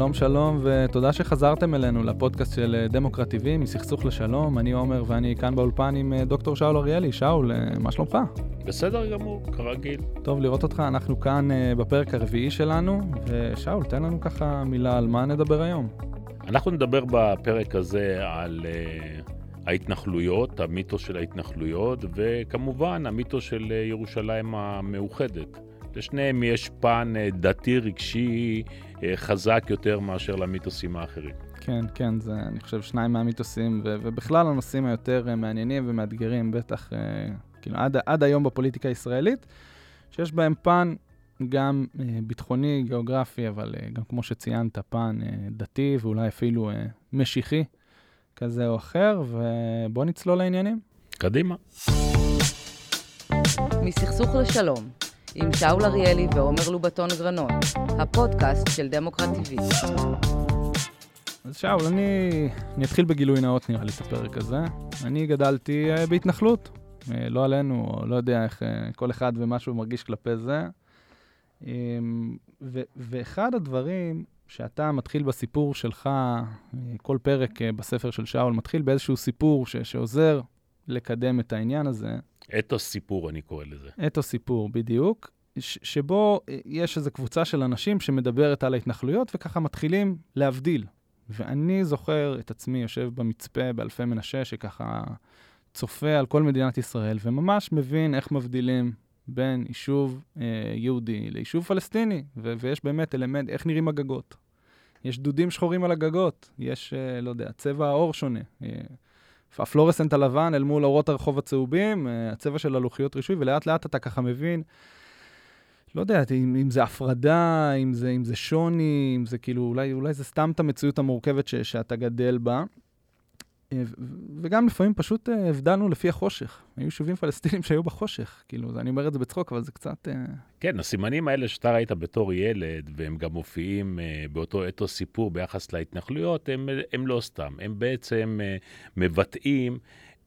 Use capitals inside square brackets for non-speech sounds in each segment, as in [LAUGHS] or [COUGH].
שלום שלום, ותודה שחזרתם אלינו לפודקאסט של אה, דמוקרט TV, מסכסוך לשלום. אני עומר ואני כאן באולפן עם אה, דוקטור שאול אריאלי. שאול, אה, מה שלומך? בסדר גמור, כרגיל. טוב לראות אותך, אנחנו כאן בפרק הרביעי שלנו, ושאול, תן לנו ככה מילה על מה נדבר היום. אנחנו נדבר בפרק הזה על ההתנחלויות, המיתוס של ההתנחלויות, וכמובן המיתוס של ירושלים המאוחדת. לשניהם יש פן דתי רגשי חזק יותר מאשר למיתוסים האחרים. כן, כן, זה, אני חושב, שניים מהמיתוסים, ו- ובכלל הנושאים היותר אה, מעניינים ומאתגרים, בטח, כאילו, עד, עד היום בפוליטיקה הישראלית, שיש בהם פן גם ביטחוני, גיאוגרפי, אבל גם כמו שציינת, פן דתי ואולי אפילו משיחי כזה או אחר, ובואו נצלול לעניינים. קדימה. מסכסוך לשלום, עם שאול אריאלי ועומר לובטון גרנון, הפודקאסט של דמוקרט TV. אז שאול, אני, אני אתחיל בגילוי נאות נראה לי את הפרק הזה. אני גדלתי uh, בהתנחלות, uh, לא עלינו, לא יודע איך uh, כל אחד ומה שהוא מרגיש כלפי זה. Um, ו- ואחד הדברים שאתה מתחיל בסיפור שלך, כל פרק בספר של שאול מתחיל באיזשהו סיפור ש- שעוזר לקדם את העניין הזה. אתוס סיפור, אני קורא לזה. אתוס סיפור, בדיוק. ש- שבו אה, יש איזו קבוצה של אנשים שמדברת על ההתנחלויות, וככה מתחילים להבדיל. ואני זוכר את עצמי יושב במצפה באלפי מנשה, שככה צופה על כל מדינת ישראל, וממש מבין איך מבדילים בין יישוב אה, יהודי ליישוב פלסטיני, ו- ויש באמת אלמנט, איך נראים הגגות. יש דודים שחורים על הגגות, יש, אה, לא יודע, צבע העור שונה. אה, הפלורסנט הלבן אל מול אורות הרחוב הצהובים, אה, הצבע של הלוחיות רישוי, ולאט לאט אתה ככה מבין, לא יודע, אם, אם זה הפרדה, אם זה, אם זה שוני, אם זה כאילו, אולי, אולי זה סתם את המציאות המורכבת ש, שאתה גדל בה. אה, וגם לפעמים פשוט אה, הבדלנו לפי החושך. היו יישובים פלסטינים שהיו בחושך. כאילו, אני אומר את זה בצחוק, אבל זה קצת... אה, כן, הסימנים האלה שאתה ראית בתור ילד, והם גם מופיעים באותו אתוס סיפור ביחס להתנחלויות, הם, הם לא סתם. הם בעצם מבטאים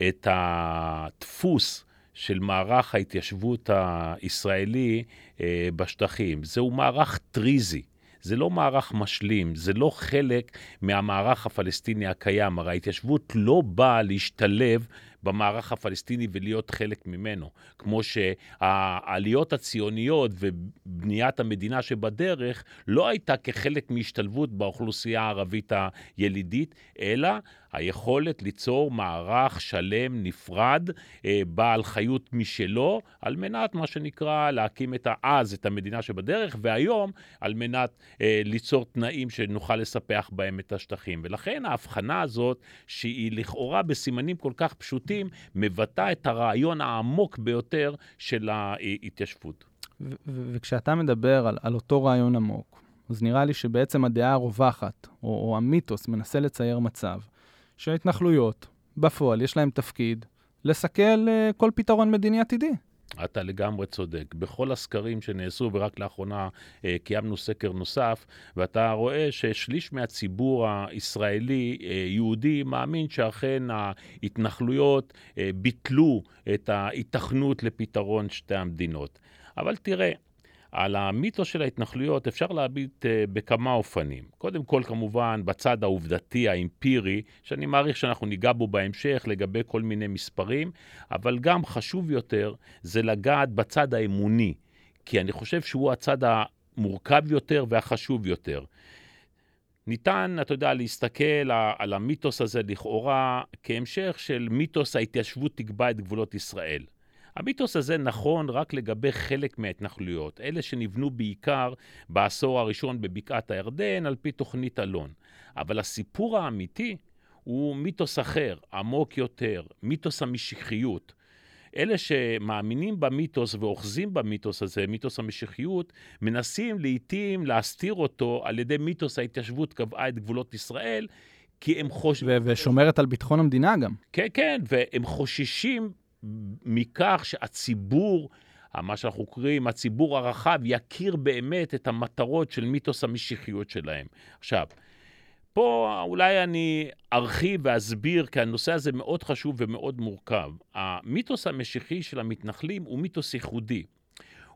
את הדפוס של מערך ההתיישבות הישראלי בשטחים. זהו מערך טריזי. זה לא מערך משלים, זה לא חלק מהמערך הפלסטיני הקיים. הרי ההתיישבות לא באה להשתלב במערך הפלסטיני ולהיות חלק ממנו. כמו שהעליות הציוניות ובניית המדינה שבדרך לא הייתה כחלק מהשתלבות באוכלוסייה הערבית הילידית, אלא היכולת ליצור מערך שלם, נפרד, אה, בעל חיות משלו, על מנת, מה שנקרא, להקים את אז את המדינה שבדרך, והיום, על מנת אה, ליצור תנאים שנוכל לספח בהם את השטחים. ולכן ההבחנה הזאת, שהיא לכאורה בסימנים כל כך פשוטים, מבטא את הרעיון העמוק ביותר של ההתיישבות. וכשאתה מדבר על, על אותו רעיון עמוק, אז נראה לי שבעצם הדעה הרווחת, או, או המיתוס, מנסה לצייר מצב שההתנחלויות, בפועל, יש להם תפקיד לסכל uh, כל פתרון מדיני עתידי. אתה לגמרי צודק. בכל הסקרים שנעשו, ורק לאחרונה אה, קיימנו סקר נוסף, ואתה רואה ששליש מהציבור הישראלי, אה, מאמין שאכן ההתנחלויות אה, ביטלו את ההיתכנות לפתרון שתי המדינות. אבל תראה, על המיתוס של ההתנחלויות אפשר להביט uh, בכמה אופנים. קודם כל, כמובן, בצד העובדתי, האמפירי, שאני מעריך שאנחנו ניגע בו בהמשך לגבי כל מיני מספרים, אבל גם חשוב יותר זה לגעת בצד האמוני, כי אני חושב שהוא הצד המורכב יותר והחשוב יותר. ניתן, אתה יודע, להסתכל על המיתוס הזה לכאורה כהמשך של מיתוס ההתיישבות תקבע את גבולות ישראל. המיתוס הזה נכון רק לגבי חלק מההתנחלויות, אלה שנבנו בעיקר בעשור הראשון בבקעת הירדן על פי תוכנית אלון. אבל הסיפור האמיתי הוא מיתוס אחר, עמוק יותר, מיתוס המשיחיות. אלה שמאמינים במיתוס ואוחזים במיתוס הזה, מיתוס המשיחיות, מנסים לעתים להסתיר אותו על ידי מיתוס ההתיישבות קבעה את גבולות ישראל, כי הם חושבים... ושומרת על ביטחון המדינה גם. כן, כן, והם חוששים מכך שהציבור, מה שאנחנו קוראים, הציבור הרחב, יכיר באמת את המטרות של מיתוס המשיחיות שלהם. עכשיו, פה אולי אני ארחיב ואסביר, כי הנושא הזה מאוד חשוב ומאוד מורכב. המיתוס המשיחי של המתנחלים הוא מיתוס ייחודי.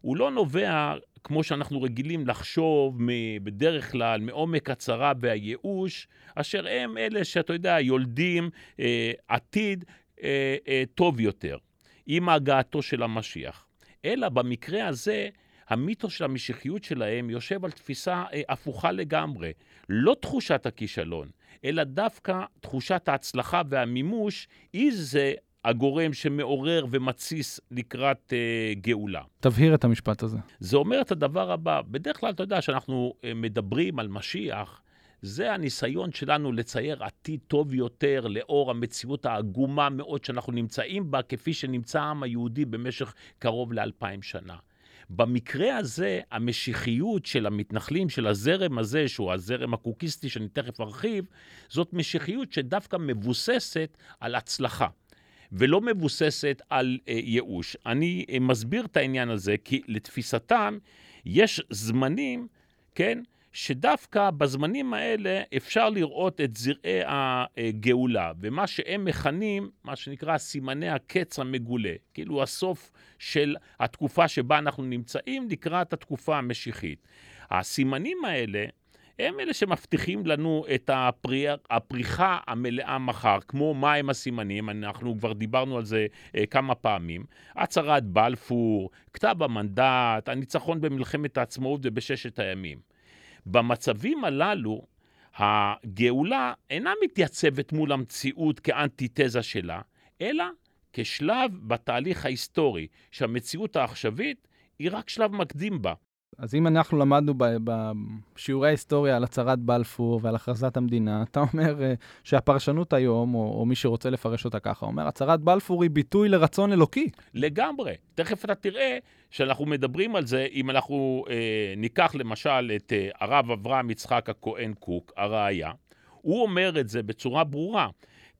הוא לא נובע, כמו שאנחנו רגילים לחשוב בדרך כלל, מעומק הצרה והייאוש, אשר הם אלה שאתה יודע, יולדים אה, עתיד אה, אה, טוב יותר, עם הגעתו של המשיח. אלא במקרה הזה, המיתוס של המשיחיות שלהם יושב על תפיסה אה, הפוכה לגמרי. לא תחושת הכישלון, אלא דווקא תחושת ההצלחה והמימוש, היא זה הגורם שמעורר ומתסיס לקראת אה, גאולה. תבהיר את המשפט הזה. זה אומר את הדבר הבא, בדרך כלל אתה יודע שאנחנו אה, מדברים על משיח, זה הניסיון שלנו לצייר עתיד טוב יותר לאור המציאות העגומה מאוד שאנחנו נמצאים בה, כפי שנמצא העם היהודי במשך קרוב לאלפיים שנה. במקרה הזה, המשיחיות של המתנחלים, של הזרם הזה, שהוא הזרם הקוקיסטי שאני תכף ארחיב, זאת משיחיות שדווקא מבוססת על הצלחה. ולא מבוססת על אה, ייאוש. אני אה, מסביר את העניין הזה, כי לתפיסתם יש זמנים, כן, שדווקא בזמנים האלה אפשר לראות את זרעי הגאולה, ומה שהם מכנים, מה שנקרא סימני הקץ המגולה, כאילו הסוף של התקופה שבה אנחנו נמצאים לקראת התקופה המשיחית. הסימנים האלה הם אלה שמבטיחים לנו את הפריח, הפריחה המלאה מחר, כמו מהם הסימנים, אנחנו כבר דיברנו על זה אה, כמה פעמים, הצהרת בלפור, כתב המנדט, הניצחון במלחמת העצמאות ובששת הימים. במצבים הללו, הגאולה אינה מתייצבת מול המציאות כאנטיתזה שלה, אלא כשלב בתהליך ההיסטורי, שהמציאות העכשווית היא רק שלב מקדים בה. אז אם אנחנו למדנו בשיעורי ההיסטוריה על הצהרת בלפור ועל הכרזת המדינה, אתה אומר אה, שהפרשנות היום, או, או מי שרוצה לפרש אותה ככה, אומר, הצהרת בלפור היא ביטוי לרצון אלוקי. לגמרי. תכף אתה תראה שאנחנו מדברים על זה, אם אנחנו אה, ניקח למשל את אה, הרב אברהם יצחק הכהן קוק, הראיה, הוא אומר את זה בצורה ברורה.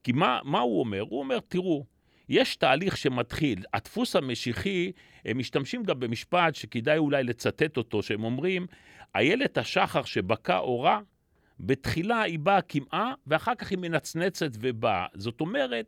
כי מה, מה הוא אומר? הוא אומר, תראו, יש תהליך שמתחיל, הדפוס המשיחי, הם משתמשים גם במשפט שכדאי אולי לצטט אותו, שהם אומרים, איילת השחר שבקע אורה, בתחילה היא באה קמעה, ואחר כך היא מנצנצת ובאה. זאת אומרת,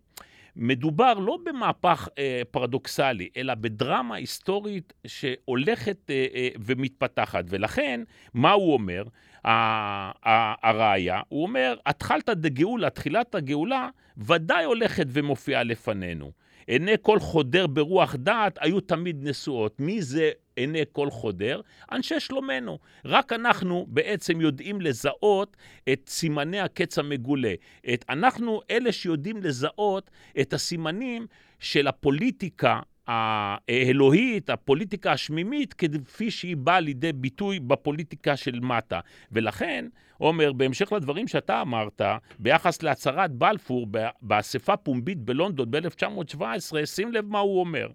מדובר לא במהפך אה, פרדוקסלי, אלא בדרמה היסטורית שהולכת אה, אה, ומתפתחת. ולכן, מה הוא אומר? הראיה, הוא אומר, התחלת דגאולה, תחילת הגאולה, ודאי הולכת ומופיעה לפנינו. עיני כל חודר ברוח דעת היו תמיד נשואות. מי זה עיני כל חודר? אנשי שלומנו. רק אנחנו בעצם יודעים לזהות את סימני הקץ המגולה. את, אנחנו אלה שיודעים לזהות את הסימנים של הפוליטיקה האלוהית, הפוליטיקה השמימית, כפי שהיא באה לידי ביטוי בפוליטיקה של מטה. ולכן, עומר, בהמשך לדברים שאתה אמרת, ביחס להצהרת בלפור באספה פומבית בלונדון ב-1917, שים לב מה הוא אומר.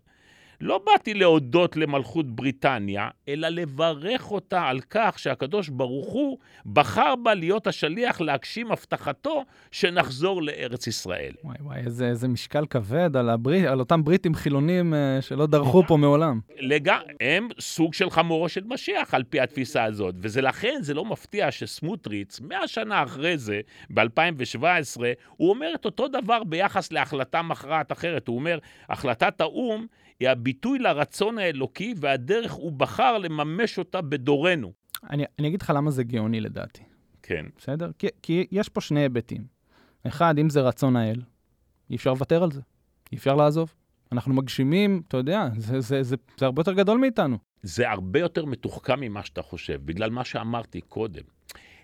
לא באתי להודות למלכות בריטניה, אלא לברך אותה על כך שהקדוש ברוך הוא בחר בה להיות השליח להגשים הבטחתו שנחזור לארץ ישראל. וואי וואי, איזה, איזה משקל כבד על, הברית, על אותם בריטים חילונים uh, שלא דרכו פה מעולם. לג... הם סוג של חמורו של משיח על פי התפיסה הזאת, ולכן זה לא מפתיע שסמוטריץ, מאה שנה אחרי זה, ב-2017, הוא אומר את אותו דבר ביחס להחלטה מכרעת אחרת. הוא אומר, החלטת האו"ם היא הביטוי לרצון האלוקי, והדרך הוא בחר לממש אותה בדורנו. אני, אני אגיד לך למה זה גאוני לדעתי. כן. בסדר? כי, כי יש פה שני היבטים. אחד, אם זה רצון האל, אי אפשר לוותר על זה. אי אפשר לעזוב. אנחנו מגשימים, אתה יודע, זה, זה, זה, זה הרבה יותר גדול מאיתנו. זה הרבה יותר מתוחכם ממה שאתה חושב, בגלל מה שאמרתי קודם.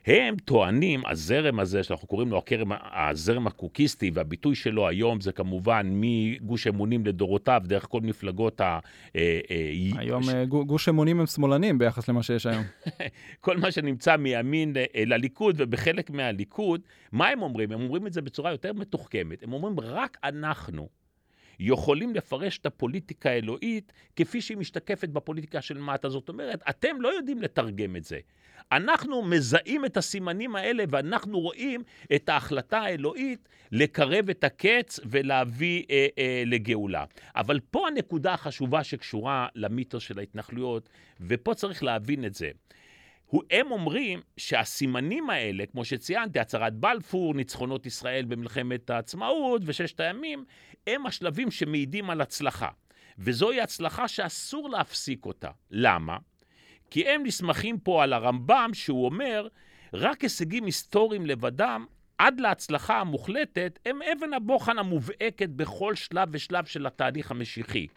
הם טוענים, הזרם הזה, שאנחנו קוראים לו הקרם, הזרם הקוקיסטי, והביטוי שלו היום זה כמובן מגוש אמונים לדורותיו, דרך כל מפלגות ה... אה, אה, היום ש... אה, גוש אמונים הם שמאלנים ביחס למה שיש היום. [LAUGHS] כל מה שנמצא מימין לליכוד, ובחלק מהליכוד, מה הם אומרים? הם אומרים את זה בצורה יותר מתוחכמת. הם אומרים, רק אנחנו, יכולים לפרש את הפוליטיקה האלוהית כפי שהיא משתקפת בפוליטיקה של מטה. זאת אומרת, אתם לא יודעים לתרגם את זה. אנחנו מזהים את הסימנים האלה ואנחנו רואים את ההחלטה האלוהית לקרב את הקץ ולהביא אה, אה, לגאולה. אבל פה הנקודה החשובה שקשורה למיתוס של ההתנחלויות, ופה צריך להבין את זה. הם אומרים שהסימנים האלה, כמו שציינתי, הצהרת בלפור, ניצחונות ישראל במלחמת העצמאות וששת הימים, הם השלבים שמעידים על הצלחה. וזוהי הצלחה שאסור להפסיק אותה. למה? כי הם נסמכים פה על הרמב"ם, שהוא אומר, רק הישגים היסטוריים לבדם, עד להצלחה המוחלטת, הם אבן הבוחן המובהקת בכל שלב ושלב של התהליך המשיחי.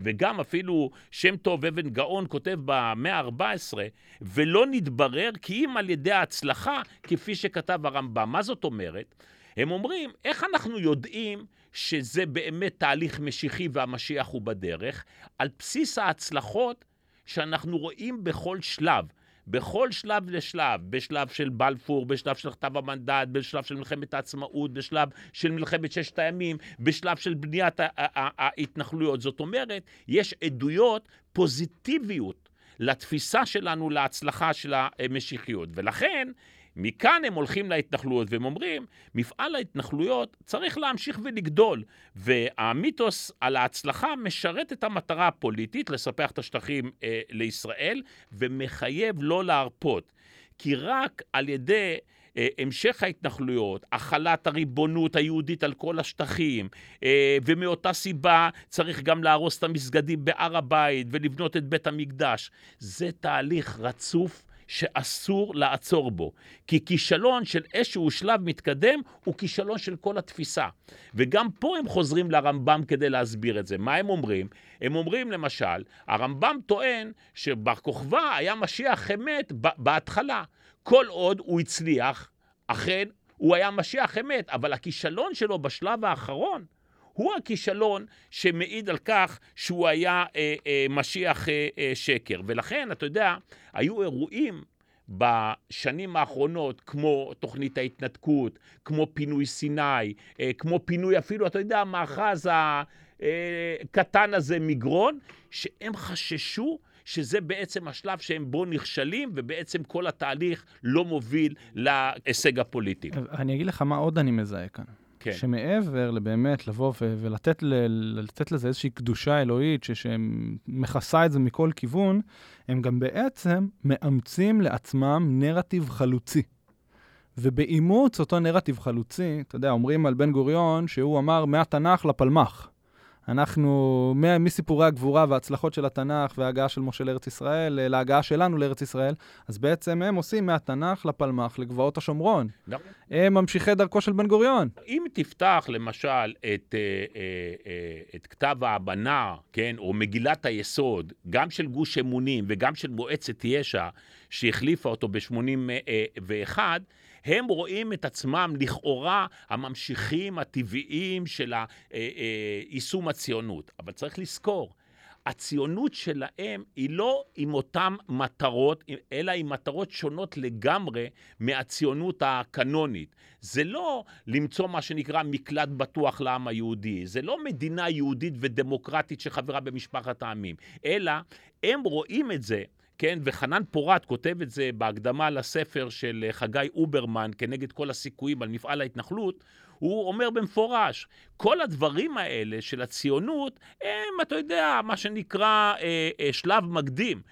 וגם אפילו שם טוב אבן גאון כותב במאה ה-14, ולא נתברר כי אם על ידי ההצלחה, כפי שכתב הרמב"ם. מה זאת אומרת? הם אומרים, איך אנחנו יודעים שזה באמת תהליך משיחי והמשיח הוא בדרך? על בסיס ההצלחות שאנחנו רואים בכל שלב. בכל שלב ושלב, בשלב של בלפור, בשלב של כתב המנדט, בשלב של מלחמת העצמאות, בשלב של מלחמת ששת הימים, בשלב של בניית ההתנחלויות. זאת אומרת, יש עדויות פוזיטיביות לתפיסה שלנו להצלחה של המשיחיות. ולכן, מכאן הם הולכים להתנחלויות והם אומרים, מפעל ההתנחלויות צריך להמשיך ולגדול, והמיתוס על ההצלחה משרת את המטרה הפוליטית, לספח את השטחים אה, לישראל, ומחייב לא להרפות. כי רק על ידי אה, המשך ההתנחלויות, החלת הריבונות היהודית על כל השטחים, אה, ומאותה סיבה צריך גם להרוס את המסגדים בהר הבית ולבנות את בית המקדש. זה תהליך רצוף. שאסור לעצור בו. כי כישלון של איזשהו שלב מתקדם הוא כישלון של כל התפיסה. וגם פה הם חוזרים לרמב"ם כדי להסביר את זה. מה הם אומרים? הם אומרים למשל, הרמב"ם טוען שבר כוכבא היה משיח אמת בהתחלה. כל עוד הוא הצליח, אכן הוא היה משיח אמת, אבל הכישלון שלו בשלב האחרון הוא הכישלון שמעיד על כך שהוא היה אה, אה, משיח אה, אה, שקר. ולכן, אתה יודע, היו אירועים בשנים האחרונות, כמו תוכנית ההתנתקות, כמו פינוי סיני, אה, כמו פינוי אפילו, אתה יודע, המאחז הקטן אה, הזה מגרון, שהם חששו שזה בעצם השלב שהם בו נכשלים, ובעצם כל התהליך לא מוביל להישג הפוליטי. אני אגיד לך מה עוד אני מזהה כאן. כן. שמעבר לבאמת לבוא ו- ולתת ל- לתת לזה איזושהי קדושה אלוהית ש- שמכסה את זה מכל כיוון, הם גם בעצם מאמצים לעצמם נרטיב חלוצי. ובאימוץ אותו נרטיב חלוצי, אתה יודע, אומרים על בן גוריון שהוא אמר מהתנ"ך לפלמ"ח. אנחנו, מסיפורי הגבורה וההצלחות של התנ"ך וההגעה של משה לארץ ישראל, אה, להגעה שלנו לארץ ישראל, אז בעצם הם עושים מהתנ"ך לפלמ"ח, לגבעות השומרון. נכון. הם ממשיכי דרכו של בן גוריון. אם תפתח למשל את, אה, אה, את כתב ההבנה, כן, או מגילת היסוד, גם של גוש אמונים וגם של מועצת יש"ע, שהחליפה אותו ב-81, הם רואים את עצמם לכאורה הממשיכים הטבעיים של אה, אה, יישום הציונות. אבל צריך לזכור, הציונות שלהם היא לא עם אותן מטרות, אלא עם מטרות שונות לגמרי מהציונות הקנונית. זה לא למצוא מה שנקרא מקלט בטוח לעם היהודי, זה לא מדינה יהודית ודמוקרטית שחברה במשפחת העמים, אלא הם רואים את זה. כן, וחנן פורת כותב את זה בהקדמה לספר של אה, חגי אוברמן כנגד כל הסיכויים על מפעל ההתנחלות, הוא אומר במפורש, כל הדברים האלה של הציונות הם, אתה יודע, מה שנקרא אה, אה, שלב מקדים.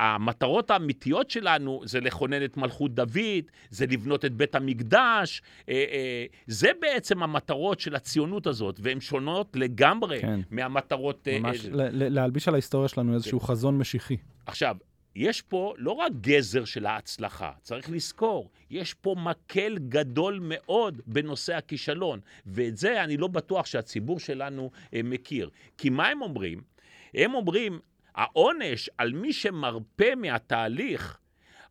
המטרות האמיתיות שלנו זה לכונן את מלכות דוד, זה לבנות את בית המקדש, אה, אה, זה בעצם המטרות של הציונות הזאת, והן שונות לגמרי כן. מהמטרות... ממש, להלביש על ההיסטוריה שלנו איזשהו כן. חזון משיחי. עכשיו, יש פה לא רק גזר של ההצלחה, צריך לזכור, יש פה מקל גדול מאוד בנושא הכישלון, ואת זה אני לא בטוח שהציבור שלנו מכיר. כי מה הם אומרים? הם אומרים, העונש על מי שמרפה מהתהליך,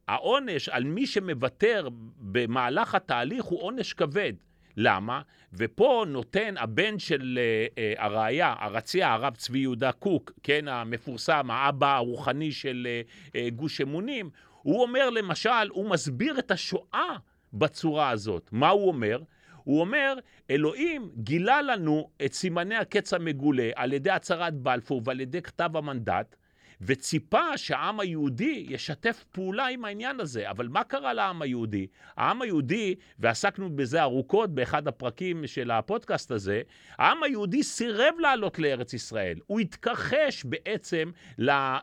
העונש על מי שמוותר במהלך התהליך הוא עונש כבד. למה? ופה נותן הבן של uh, uh, הראייה, הרציע, הרב צבי יהודה קוק, כן, המפורסם, האבא הרוחני של uh, uh, גוש אמונים, הוא אומר למשל, הוא מסביר את השואה בצורה הזאת. מה הוא אומר? הוא אומר, אלוהים גילה לנו את סימני הקץ המגולה על ידי הצהרת בלפור ועל ידי כתב המנדט, וציפה שהעם היהודי ישתף פעולה עם העניין הזה. אבל מה קרה לעם היהודי? העם היהודי, ועסקנו בזה ארוכות באחד הפרקים של הפודקאסט הזה, העם היהודי סירב לעלות לארץ ישראל. הוא התכחש בעצם אה,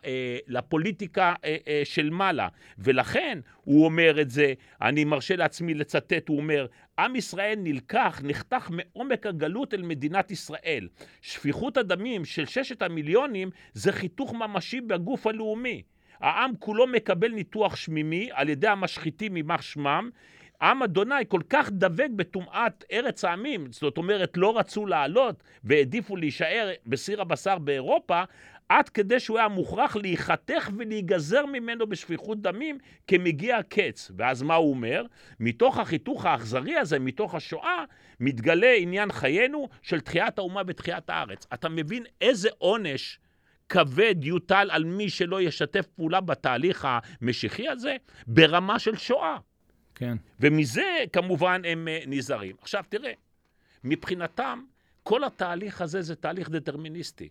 לפוליטיקה אה, אה, של מעלה. ולכן הוא אומר את זה, אני מרשה לעצמי לצטט, הוא אומר, עם ישראל נלקח, נחתך מעומק הגלות אל מדינת ישראל. שפיכות הדמים של ששת המיליונים זה חיתוך ממשי בגוף הלאומי. העם כולו מקבל ניתוח שמימי על ידי המשחיתים יימח שמם. עם אדוני כל כך דבק בטומאת ארץ העמים, זאת אומרת לא רצו לעלות והעדיפו להישאר בסיר הבשר באירופה, עד כדי שהוא היה מוכרח להיחתך ולהיגזר ממנו בשפיכות דמים כמגיע הקץ. ואז מה הוא אומר? מתוך החיתוך האכזרי הזה, מתוך השואה, מתגלה עניין חיינו של תחיית האומה ותחיית הארץ. אתה מבין איזה עונש כבד יוטל על מי שלא ישתף פעולה בתהליך המשיחי הזה? ברמה של שואה. כן. ומזה כמובן הם אה, נזהרים. עכשיו תראה, מבחינתם כל התהליך הזה זה תהליך דטרמיניסטי.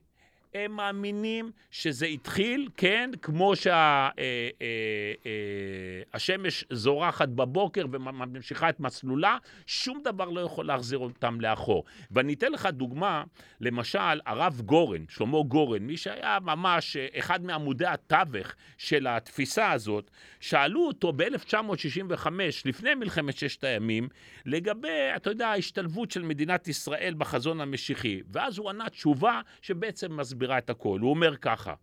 הם מאמינים שזה התחיל, כן, כמו שהשמש אה, אה, זורחת בבוקר וממשיכה את מסלולה, שום דבר לא יכול להחזיר אותם לאחור. ואני אתן לך דוגמה, למשל, הרב גורן, שלמה גורן, מי שהיה ממש אה, אחד מעמודי התווך של התפיסה הזאת, שאלו אותו ב-1965, לפני מלחמת ששת הימים, לגבי, אתה יודע, ההשתלבות של מדינת ישראל בחזון המשיחי. ואז הוא ענה תשובה שבעצם מסבירה. מסבירה את הכל. הוא אומר ככה,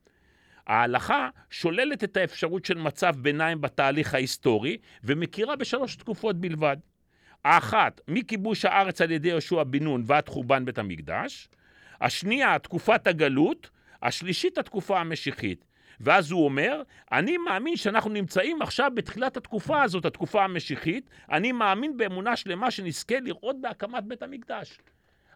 ההלכה שוללת את האפשרות של מצב ביניים בתהליך ההיסטורי ומכירה בשלוש תקופות בלבד. האחת, מכיבוש הארץ על ידי יהושע בן נון ועד חורבן בית המקדש. השנייה, תקופת הגלות. השלישית, התקופה המשיחית. ואז הוא אומר, אני מאמין שאנחנו נמצאים עכשיו בתחילת התקופה הזאת, התקופה המשיחית. אני מאמין באמונה שלמה שנזכה לראות בהקמת בית המקדש.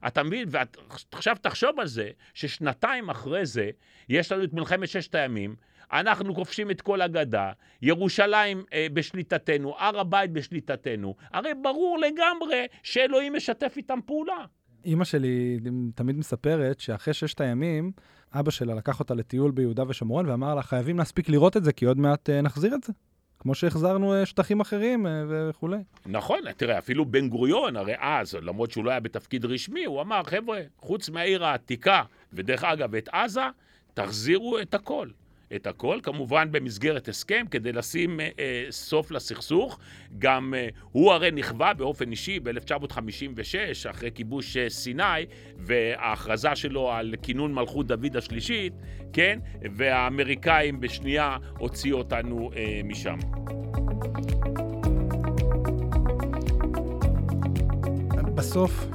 אתה מבין? ועכשיו תחשוב על זה, ששנתיים אחרי זה, יש לנו את מלחמת ששת הימים, אנחנו כובשים את כל הגדה, ירושלים אה, בשליטתנו, הר הבית בשליטתנו. הרי ברור לגמרי שאלוהים משתף איתם פעולה. אימא שלי תמיד מספרת שאחרי ששת הימים, אבא שלה לקח אותה לטיול ביהודה ושומרון ואמר לה, חייבים להספיק לראות את זה, כי עוד מעט אה, נחזיר את זה. כמו שהחזרנו אה, שטחים אחרים אה, וכולי. נכון, תראה, אפילו בן גוריון, הרי אז, למרות שהוא לא היה בתפקיד רשמי, הוא אמר, חבר'ה, חוץ מהעיר העתיקה, ודרך אגב, את עזה, תחזירו את הכל. את הכל, כמובן במסגרת הסכם, כדי לשים אה, אה, סוף לסכסוך. גם אה, הוא הרי נכווה באופן אישי ב-1956, אחרי כיבוש אה, סיני, וההכרזה שלו על כינון מלכות דוד השלישית, כן? והאמריקאים בשנייה הוציאו אותנו אה, משם. בסוף,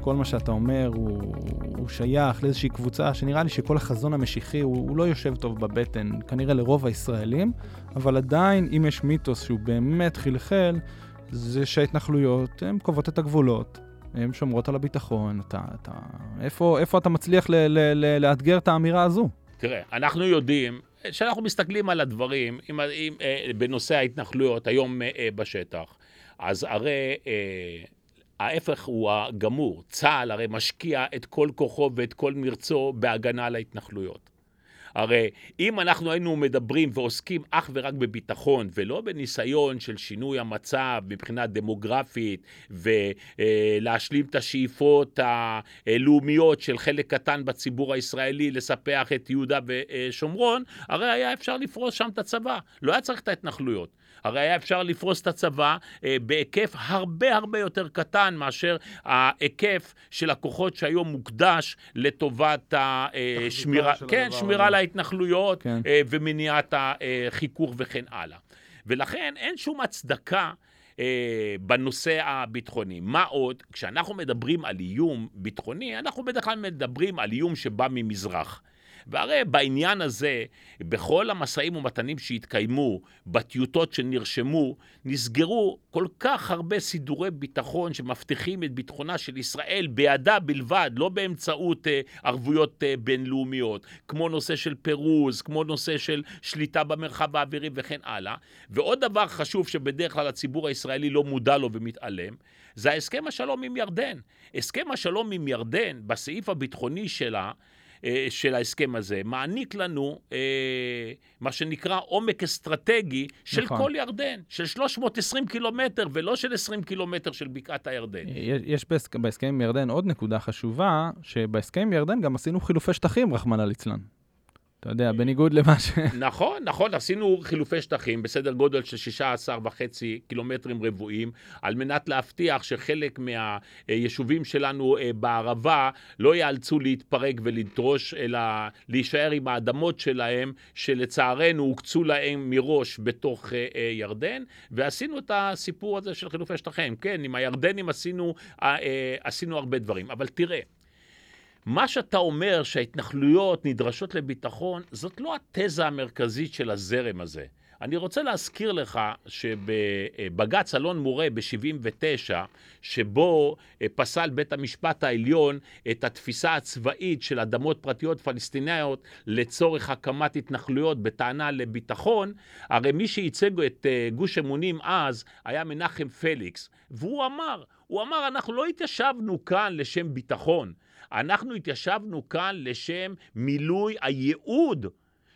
כל מה שאתה אומר הוא... הוא שייך לאיזושהי קבוצה שנראה לי שכל החזון המשיחי הוא, הוא לא יושב טוב בבטן, כנראה לרוב הישראלים, אבל עדיין, אם יש מיתוס שהוא באמת חלחל, זה שההתנחלויות, הן קובעות את הגבולות, הן שומרות על הביטחון. אתה, אתה, איפה, איפה אתה מצליח ל, ל, ל, לאתגר את האמירה הזו? תראה, אנחנו יודעים, כשאנחנו מסתכלים על הדברים, עם, עם, אה, בנושא ההתנחלויות היום אה, בשטח, אז הרי אה, ההפך הוא הגמור. צה"ל הרי משקיע את כל כוחו ואת כל מרצו בהגנה על ההתנחלויות. הרי אם אנחנו היינו מדברים ועוסקים אך ורק בביטחון ולא בניסיון של שינוי המצב מבחינה דמוגרפית ולהשלים את השאיפות הלאומיות של חלק קטן בציבור הישראלי לספח את יהודה ושומרון, הרי היה אפשר לפרוס שם את הצבא, לא היה צריך את ההתנחלויות. הרי היה אפשר לפרוס את הצבא אה, בהיקף הרבה הרבה יותר קטן מאשר ההיקף של הכוחות שהיום מוקדש לטובת השמירה, כן, שמירה להתנחלויות כן. אה, ומניעת החיכוך וכן הלאה. ולכן אין שום הצדקה אה, בנושא הביטחוני. מה עוד? כשאנחנו מדברים על איום ביטחוני, אנחנו בדרך כלל מדברים על איום שבא ממזרח. והרי בעניין הזה, בכל המשאים ומתנים שהתקיימו, בטיוטות שנרשמו, נסגרו כל כך הרבה סידורי ביטחון שמבטיחים את ביטחונה של ישראל בידה בלבד, לא באמצעות אה, ערבויות אה, בינלאומיות, כמו נושא של פירוז, כמו נושא של שליטה במרחב האווירי וכן הלאה. ועוד דבר חשוב שבדרך כלל הציבור הישראלי לא מודע לו ומתעלם, זה ההסכם השלום עם ירדן. הסכם השלום עם ירדן, בסעיף הביטחוני שלה, של ההסכם הזה, מעניק לנו אה, מה שנקרא עומק אסטרטגי של נכון. כל ירדן, של 320 קילומטר ולא של 20 קילומטר של בקעת הירדן. יש, יש בהסכם עם ירדן עוד נקודה חשובה, שבהסכם עם ירדן גם עשינו חילופי שטחים, רחמנא ליצלן. אתה יודע, בניגוד למה ש... נכון, נכון, עשינו חילופי שטחים בסדר גודל של 16 וחצי קילומטרים רבועים, על מנת להבטיח שחלק מהיישובים שלנו אה, בערבה לא ייאלצו להתפרק ולדרוש, אלא להישאר עם האדמות שלהם, שלצערנו הוקצו להם מראש בתוך אה, אה, ירדן, ועשינו את הסיפור הזה של חילופי שטחים. כן, עם הירדנים עשינו, עשינו הרבה דברים. אבל תראה, מה שאתה אומר שההתנחלויות נדרשות לביטחון, זאת לא התזה המרכזית של הזרם הזה. אני רוצה להזכיר לך שבבג"ץ אלון מורה ב-79, שבו אה, פסל בית המשפט העליון את התפיסה הצבאית של אדמות פרטיות פלסטיניות לצורך הקמת התנחלויות בטענה לביטחון, הרי מי שייצג את אה, גוש אמונים אז היה מנחם פליקס, והוא אמר, הוא אמר, אנחנו לא התיישבנו כאן לשם ביטחון. אנחנו התיישבנו כאן לשם מילוי הייעוד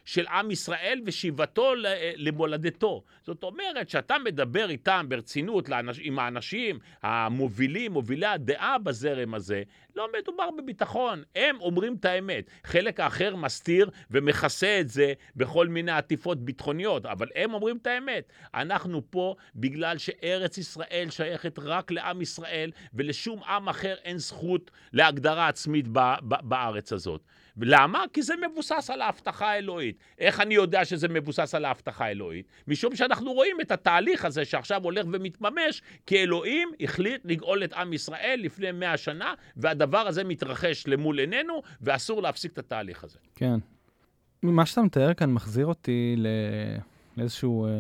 של עם ישראל ושיבתו למולדתו. זאת אומרת, שאתה מדבר איתם ברצינות, לאנש, עם האנשים המובילים, מובילי הדעה בזרם הזה, לא מדובר בביטחון, הם אומרים את האמת. חלק האחר מסתיר ומכסה את זה בכל מיני עטיפות ביטחוניות, אבל הם אומרים את האמת. אנחנו פה בגלל שארץ ישראל שייכת רק לעם ישראל, ולשום עם אחר אין זכות להגדרה עצמית בארץ הזאת. למה? כי זה מבוסס על ההבטחה האלוהית. איך אני יודע שזה מבוסס על ההבטחה האלוהית? משום שאנחנו רואים את התהליך הזה שעכשיו הולך ומתממש, כי אלוהים החליט לגאול את עם ישראל לפני מאה שנה, והדבר הזה מתרחש למול עינינו, ואסור להפסיק את התהליך הזה. כן. מה שאתה מתאר כאן מחזיר אותי לא... לאיזשהו אה,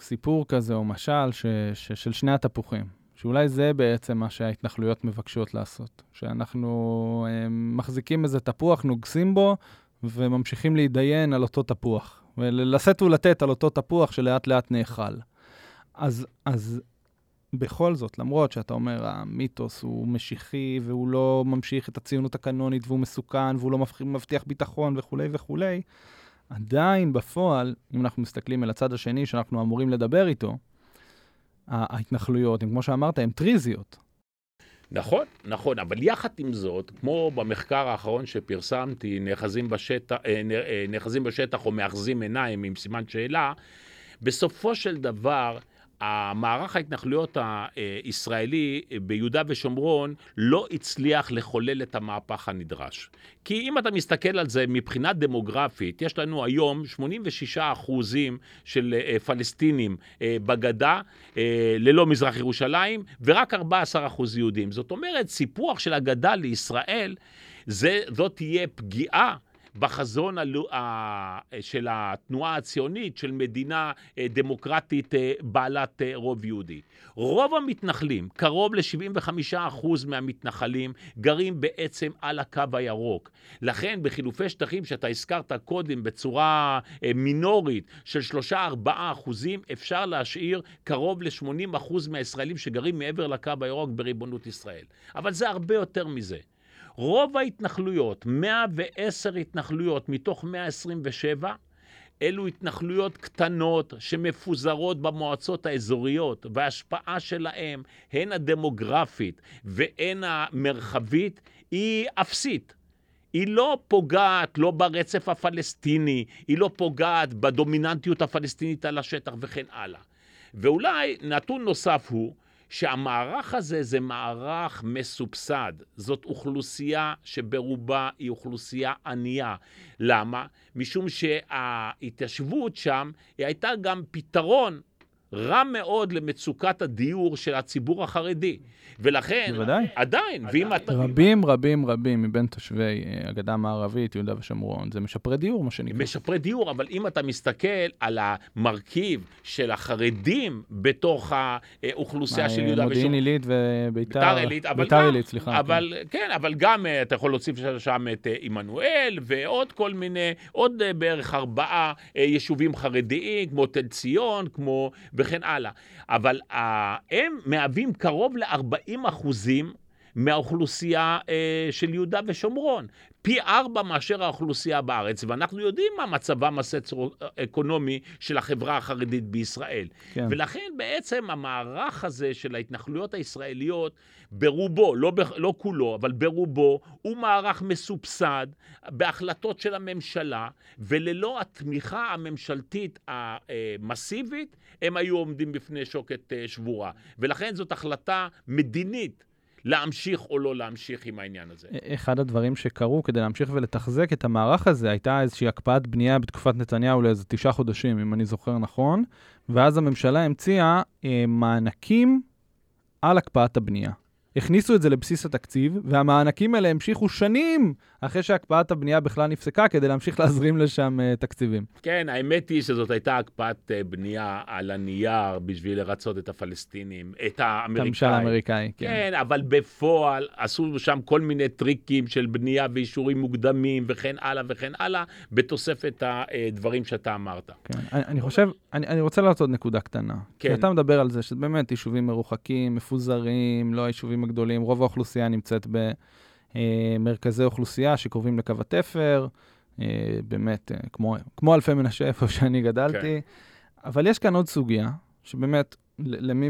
סיפור כזה או משל ש... ש... של שני התפוחים. שאולי זה בעצם מה שההתנחלויות מבקשות לעשות. שאנחנו הם, אה, מחזיקים איזה תפוח, נוגסים בו, וממשיכים להתדיין על אותו תפוח. ולשאת ולתת על אותו תפוח שלאט לאט נאכל. אז, אז בכל זאת, למרות שאתה אומר, המיתוס הוא משיחי, והוא לא ממשיך את הציונות הקנונית, והוא מסוכן, והוא לא מבטיח ביטחון וכולי וכולי, עדיין בפועל, אם אנחנו מסתכלים אל הצד השני שאנחנו אמורים לדבר איתו, ההתנחלויות, הם, כמו שאמרת, הן טריזיות. נכון, נכון, אבל יחד עם זאת, כמו במחקר האחרון שפרסמתי, נאחזים בשטח, אה, אה, נאחזים בשטח או מאחזים עיניים עם סימן שאלה, בסופו של דבר, המערך ההתנחלויות הישראלי ביהודה ושומרון לא הצליח לחולל את המהפך הנדרש. כי אם אתה מסתכל על זה מבחינה דמוגרפית, יש לנו היום 86 אחוזים של אה, פלסטינים אה, בגדה, אה, ללא מזרח ירושלים, ורק 14 אחוז יהודים. זאת אומרת, סיפוח של הגדה לישראל, זה, זאת תהיה פגיעה בחזון של התנועה הציונית של מדינה אה, דמוקרטית אה, בעלת אה, רוב יהודי. רוב המתנחלים, קרוב ל-75% מהמתנחלים, גרים בעצם על הקו הירוק. לכן בחילופי שטחים שאתה הזכרת קודם בצורה מינורית של 3-4 אחוזים, אפשר להשאיר קרוב ל-80% מהישראלים שגרים מעבר לקו הירוק בריבונות ישראל. אבל זה הרבה יותר מזה. רוב ההתנחלויות, 110 התנחלויות מתוך 127, אלו התנחלויות קטנות שמפוזרות במועצות האזוריות, וההשפעה שלהן, הן הדמוגרפית והן המרחבית, היא אפסית. היא לא פוגעת לא ברצף הפלסטיני, היא לא פוגעת בדומיננטיות הפלסטינית על השטח וכן הלאה. ואולי נתון נוסף הוא שהמערך הזה זה מערך מסובסד. זאת אוכלוסייה שברובה היא אוכלוסייה ענייה. למה? משום שההתיישבות שם היא הייתה גם פתרון רע מאוד למצוקת הדיור של הציבור החרדי. ולכן, בוודאי. עדיין, ואם אתה... רבים, רבים, רבים מבין תושבי אה, הגדה המערבית, יהודה ושומרון, זה משפרי דיור, מה שנקרא. משפרי דיור, אבל אם אתה מסתכל על המרכיב של החרדים בתוך האוכלוסייה של יהודה ושומרון... מודיעין עילית וביתר... עילית, אבל ביתר עילית, סליחה. אבל, כן. כן, אבל גם אה, אתה יכול להוסיף שם את אה, עמנואל ועוד כל מיני, עוד בערך ארבעה יישובים חרדיים, כמו תל ציון, כמו... וכן הלאה. אבל uh, הם מהווים קרוב ל-40 אחוזים מהאוכלוסייה uh, של יהודה ושומרון. פי ארבע מאשר האוכלוסייה בארץ, ואנחנו יודעים מה מצבם הסוציו-אקונומי של החברה החרדית בישראל. כן. ולכן בעצם המערך הזה של ההתנחלויות הישראליות, ברובו, לא, ב- לא כולו, אבל ברובו, הוא מערך מסובסד בהחלטות של הממשלה, וללא התמיכה הממשלתית המסיבית, הם היו עומדים בפני שוקת אה, שבורה. ולכן זאת החלטה מדינית. להמשיך או לא להמשיך עם העניין הזה. אחד הדברים שקרו כדי להמשיך ולתחזק את המערך הזה, הייתה איזושהי הקפאת בנייה בתקופת נתניהו לאיזה תשעה חודשים, אם אני זוכר נכון, ואז הממשלה המציאה אה, מענקים על הקפאת הבנייה. הכניסו את זה לבסיס התקציב, והמענקים האלה המשיכו שנים אחרי שהקפאת הבנייה בכלל נפסקה, כדי להמשיך להזרים לשם uh, תקציבים. כן, האמת היא שזאת הייתה הקפאת uh, בנייה על הנייר בשביל לרצות את הפלסטינים, את האמריקאים. את הממשל האמריקאי, כן. כן, אבל בפועל עשו שם כל מיני טריקים של בנייה ואישורים מוקדמים וכן הלאה וכן הלאה, בתוספת הדברים שאתה אמרת. כן, אני, אני חושב, אני, אני רוצה לעשות עוד נקודה קטנה. כן. כי אתה מדבר על זה שזה באמת יישובים מרוחקים, מפוזרים, לא היישובים הגדולים, רוב האוכלוסייה נמצאת ב... מרכזי אוכלוסייה שקרובים לקו התפר, באמת, כמו, כמו אלפי מנשה, איפה [LAUGHS] שאני גדלתי. כן. אבל יש כאן עוד סוגיה, שבאמת, למי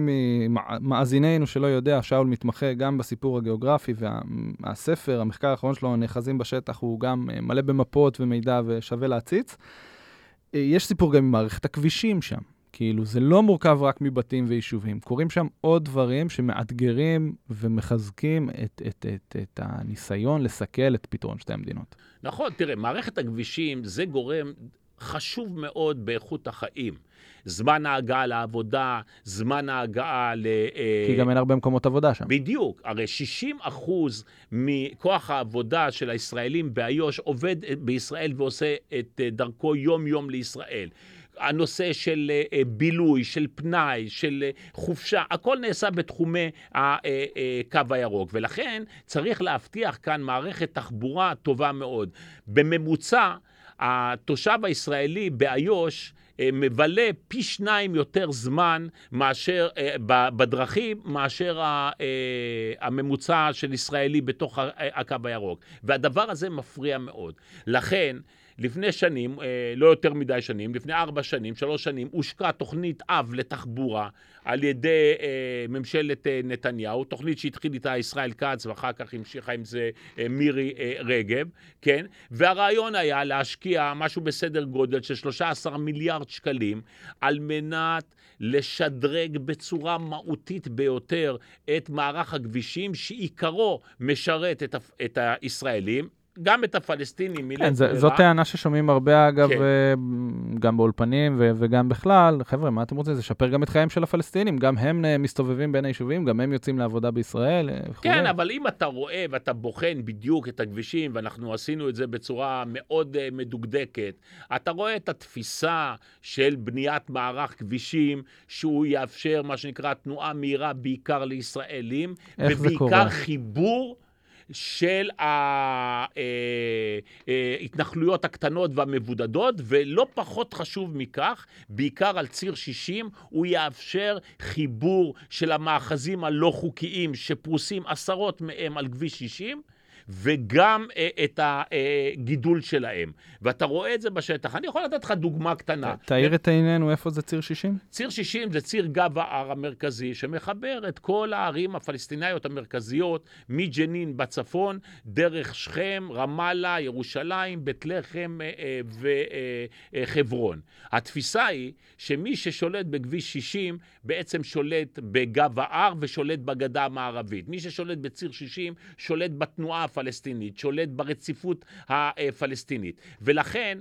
ממאזינינו שלא יודע, שאול מתמחה גם בסיפור הגיאוגרפי, והספר, המחקר האחרון שלו, נאחזים בשטח, הוא גם מלא במפות ומידע ושווה להציץ. יש סיפור גם עם מערכת הכבישים שם. כאילו, זה לא מורכב רק מבתים ויישובים. קורים שם עוד דברים שמאתגרים ומחזקים את, את, את, את הניסיון לסכל את פתרון שתי המדינות. נכון, תראה, מערכת הכבישים זה גורם חשוב מאוד באיכות החיים. זמן ההגעה לעבודה, זמן ההגעה ל... כי גם אין הרבה מקומות עבודה שם. בדיוק. הרי 60 אחוז מכוח העבודה של הישראלים באיו"ש עובד בישראל ועושה את דרכו יום-יום לישראל. הנושא של בילוי, של פנאי, של חופשה, הכל נעשה בתחומי הקו הירוק, ולכן צריך להבטיח כאן מערכת תחבורה טובה מאוד. בממוצע, התושב הישראלי באיו"ש מבלה פי שניים יותר זמן מאשר, בדרכים מאשר הממוצע של ישראלי בתוך הקו הירוק. והדבר הזה מפריע מאוד. לכן, לפני שנים, לא יותר מדי שנים, לפני ארבע שנים, שלוש שנים, הושקה תוכנית אב לתחבורה על ידי ממשלת נתניהו, תוכנית שהתחיל איתה ישראל כץ ואחר כך המשיכה עם זה מירי רגב, כן? והרעיון היה להשקיע משהו בסדר גודל של 13 מיליארד שקלים על מנת לשדרג בצורה מהותית ביותר את מערך הכבישים שעיקרו משרת את, את הישראלים. גם את הפלסטינים. כן, זה, זאת טענה ששומעים הרבה, אגב, כן. גם באולפנים ו- וגם בכלל. חבר'ה, מה אתם רוצים? זה לשפר גם את חייהם של הפלסטינים. גם הם מסתובבים בין היישובים, גם הם יוצאים לעבודה בישראל וכו'. כן, אבל אם אתה רואה ואתה בוחן בדיוק את הכבישים, ואנחנו עשינו את זה בצורה מאוד uh, מדוקדקת, אתה רואה את התפיסה של בניית מערך כבישים, שהוא יאפשר מה שנקרא תנועה מהירה בעיקר לישראלים, ובעיקר חיבור. של ההתנחלויות הקטנות והמבודדות, ולא פחות חשוב מכך, בעיקר על ציר 60, הוא יאפשר חיבור של המאחזים הלא חוקיים שפרוסים עשרות מהם על כביש 60, וגם אה, את הגידול שלהם. ואתה רואה את זה בשטח. אני יכול לתת לך דוגמה קטנה. תאיר את עינינו, איפה זה ציר 60? ציר 60 זה ציר גב ההר המרכזי, שמחבר את כל הערים הפלסטיניות המרכזיות, מג'נין בצפון, דרך שכם, רמאללה, ירושלים, בית לחם אה, וחברון. התפיסה היא שמי ששולט בכביש 60 בעצם שולט בגב ההר ושולט בגדה המערבית. מי ששולט בציר 60 שולט בתנועה הפלסטינית, שולט ברציפות הפלסטינית. ולכן,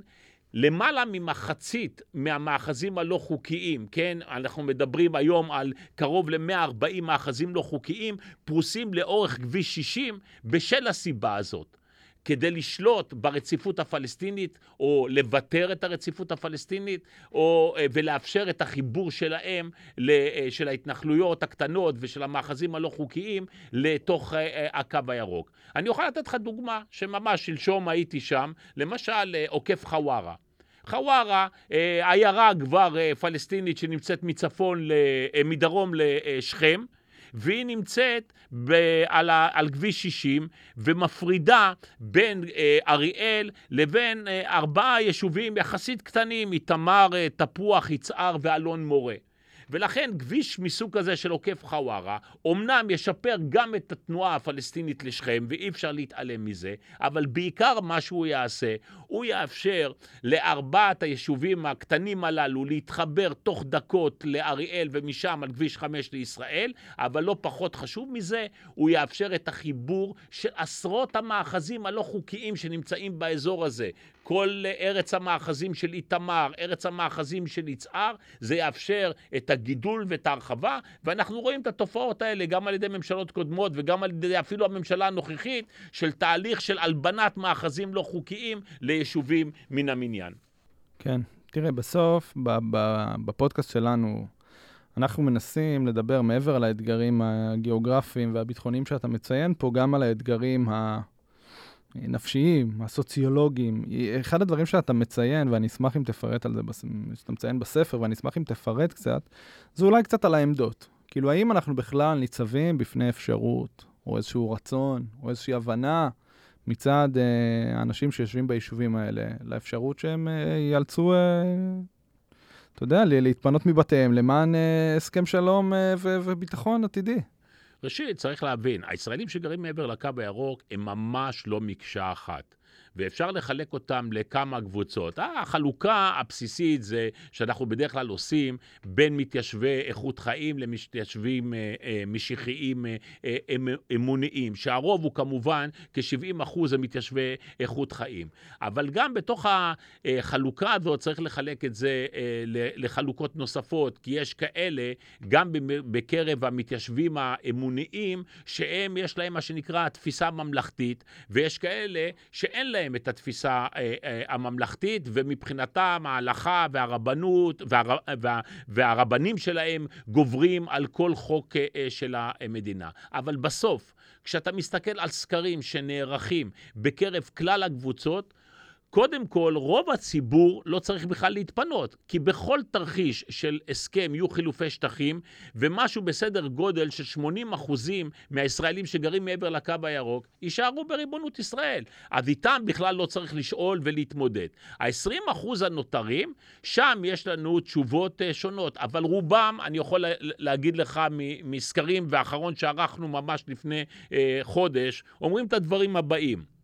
למעלה ממחצית מהמאחזים הלא חוקיים, כן, אנחנו מדברים היום על קרוב ל-140 מאחזים לא חוקיים, פרוסים לאורך כביש 60 בשל הסיבה הזאת. כדי לשלוט ברציפות הפלסטינית, או לוותר את הרציפות הפלסטינית, או, ולאפשר את החיבור שלהם, של ההתנחלויות הקטנות ושל המאחזים הלא חוקיים, לתוך הקו הירוק. אני אוכל לתת לך דוגמה, שממש שלשום הייתי שם, למשל עוקף חווארה. חווארה, עיירה כבר פלסטינית שנמצאת מצפון, מדרום לשכם, והיא נמצאת ב, על, ה, על כביש 60 ומפרידה בין אה, אריאל לבין אה, ארבעה יישובים יחסית קטנים, איתמר, אה, תפוח, יצהר ואלון מורה. ולכן כביש מסוג כזה של עוקף חווארה, אמנם ישפר גם את התנועה הפלסטינית לשכם, ואי אפשר להתעלם מזה, אבל בעיקר מה שהוא יעשה, הוא יאפשר לארבעת היישובים הקטנים הללו להתחבר תוך דקות לאריאל ומשם על כביש 5 לישראל, אבל לא פחות חשוב מזה, הוא יאפשר את החיבור של עשרות המאחזים הלא חוקיים שנמצאים באזור הזה. כל ארץ המאחזים של איתמר, ארץ המאחזים של יצהר, זה יאפשר את הגידול ואת ההרחבה, ואנחנו רואים את התופעות האלה גם על ידי ממשלות קודמות וגם על ידי אפילו הממשלה הנוכחית, של תהליך של הלבנת מאחזים לא חוקיים ליישובים מן המניין. כן, תראה, בסוף, בפודקאסט שלנו, אנחנו מנסים לדבר מעבר על האתגרים הגיאוגרפיים והביטחוניים שאתה מציין פה, גם על האתגרים ה... הנפשיים, הסוציולוגיים. אחד הדברים שאתה מציין, ואני אשמח אם תפרט על זה, שאתה מציין בספר, ואני אשמח אם תפרט קצת, זה אולי קצת על העמדות. כאילו, האם אנחנו בכלל ניצבים בפני אפשרות, או איזשהו רצון, או איזושהי הבנה מצד אה, האנשים שיושבים ביישובים האלה, לאפשרות שהם אה, ייאלצו, אה, אתה יודע, להתפנות מבתיהם למען אה, הסכם שלום אה, וביטחון עתידי. ראשית, צריך להבין, הישראלים שגרים מעבר לקו הירוק הם ממש לא מקשה אחת. ואפשר לחלק אותם לכמה קבוצות. החלוקה הבסיסית זה שאנחנו בדרך כלל עושים בין מתיישבי איכות חיים למתיישבים אה, אה, משיחיים אה, אמוניים, שהרוב הוא כמובן כ-70 אחוז המתיישבי איכות חיים. אבל גם בתוך החלוקה הזאת צריך לחלק את זה לחלוקות נוספות, כי יש כאלה, גם בקרב המתיישבים האמוניים, שהם, יש להם מה שנקרא תפיסה ממלכתית, ויש כאלה שאין להם להם את התפיסה אה, אה, הממלכתית, ומבחינתם ההלכה והרבנות והר, וה, והרבנים שלהם גוברים על כל חוק אה, של המדינה. אבל בסוף, כשאתה מסתכל על סקרים שנערכים בקרב כלל הקבוצות, קודם כל, רוב הציבור לא צריך בכלל להתפנות, כי בכל תרחיש של הסכם יהיו חילופי שטחים, ומשהו בסדר גודל של 80 אחוזים מהישראלים שגרים מעבר לקו הירוק יישארו בריבונות ישראל. אז איתם בכלל לא צריך לשאול ולהתמודד. ה-20 אחוז הנותרים, שם יש לנו תשובות uh, שונות, אבל רובם, אני יכול להגיד לך מסקרים והאחרון שערכנו ממש לפני uh, חודש, אומרים את הדברים הבאים.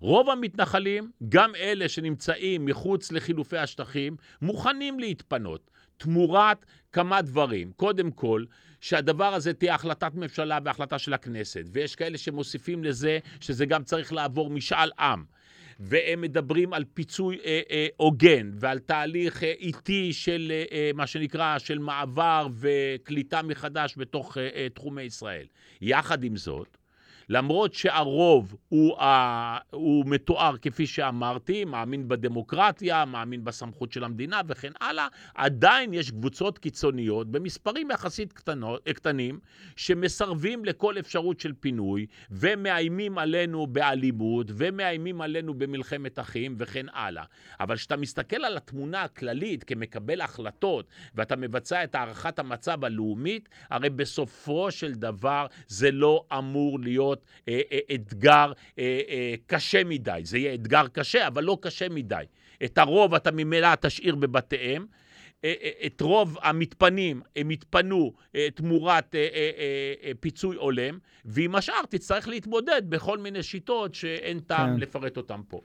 רוב המתנחלים, גם אלה שנמצאים מחוץ לחילופי השטחים, מוכנים להתפנות, תמורת כמה דברים. קודם כל, שהדבר הזה תהיה החלטת ממשלה והחלטה של הכנסת, ויש כאלה שמוסיפים לזה שזה גם צריך לעבור משאל עם. והם מדברים על פיצוי הוגן אה, אה, ועל תהליך אה, איטי של אה, אה, מה שנקרא, של מעבר וקליטה מחדש בתוך אה, אה, תחומי ישראל. יחד עם זאת, למרות שהרוב הוא, ה... הוא מתואר כפי שאמרתי, מאמין בדמוקרטיה, מאמין בסמכות של המדינה וכן הלאה, עדיין יש קבוצות קיצוניות במספרים יחסית קטנות, קטנים, שמסרבים לכל אפשרות של פינוי, ומאיימים עלינו באלימות, ומאיימים עלינו במלחמת אחים וכן הלאה. אבל כשאתה מסתכל על התמונה הכללית כמקבל החלטות, ואתה מבצע את הערכת המצב הלאומית, הרי בסופו של דבר זה לא אמור להיות להיות אה, אה, אתגר אה, אה, קשה מדי. זה יהיה אתגר קשה, אבל לא קשה מדי. את הרוב אתה ממילא תשאיר בבתיהם. אה, אה, את רוב המתפנים, הם יתפנו אה, תמורת פיצוי הולם, ועם השאר תצטרך להתמודד בכל מיני שיטות שאין טעם כן. לפרט אותן פה.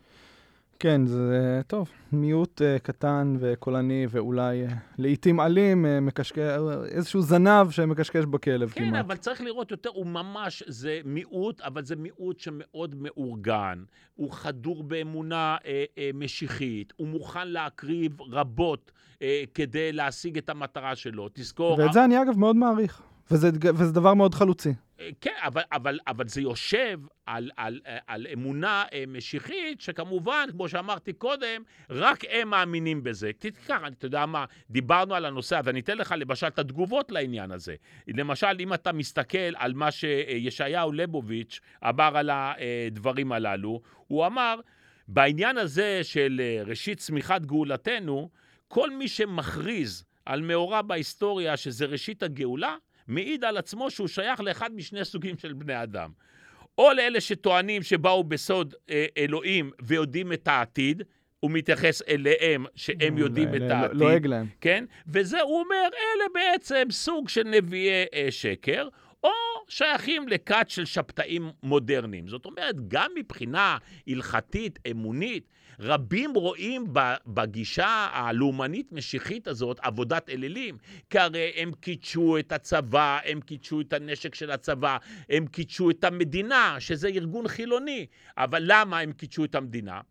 כן, זה טוב. מיעוט uh, קטן וקולני ואולי uh, לעיתים אלים, uh, מקשקש, איזשהו זנב שמקשקש בכלב כן, כמעט. כן, אבל צריך לראות יותר, הוא ממש, זה מיעוט, אבל זה מיעוט שמאוד מאורגן. הוא חדור באמונה uh, uh, משיחית, הוא מוכן להקריב רבות uh, כדי להשיג את המטרה שלו. תזכור... ואת זה אני אגב מאוד מעריך. וזה, וזה דבר מאוד חלוצי. כן, אבל, אבל, אבל זה יושב על, על, על אמונה אה, משיחית, שכמובן, כמו שאמרתי קודם, רק הם מאמינים בזה. תיקח, אתה יודע מה, דיברנו על הנושא, אז אני אתן לך למשל את התגובות לעניין הזה. למשל, אם אתה מסתכל על מה שישעיהו ליבוביץ' אמר על הדברים הללו, הוא אמר, בעניין הזה של אה, ראשית צמיחת גאולתנו, כל מי שמכריז על מאורע בהיסטוריה שזה ראשית הגאולה, מעיד על עצמו שהוא שייך לאחד משני סוגים של בני אדם. או לאלה שטוענים שבאו בסוד אה, אלוהים ויודעים את העתיד, הוא מתייחס אליהם שהם יודעים את העתיד. לועג להם. כן? וזה, הוא אומר, אלה בעצם סוג של נביאי אה, שקר. או שייכים לכת של שבתאים מודרניים. זאת אומרת, גם מבחינה הלכתית, אמונית, רבים רואים בגישה הלאומנית-משיחית הזאת עבודת אלילים, כי הרי הם קידשו את הצבא, הם קידשו את הנשק של הצבא, הם קידשו את המדינה, שזה ארגון חילוני. אבל למה הם קידשו את המדינה?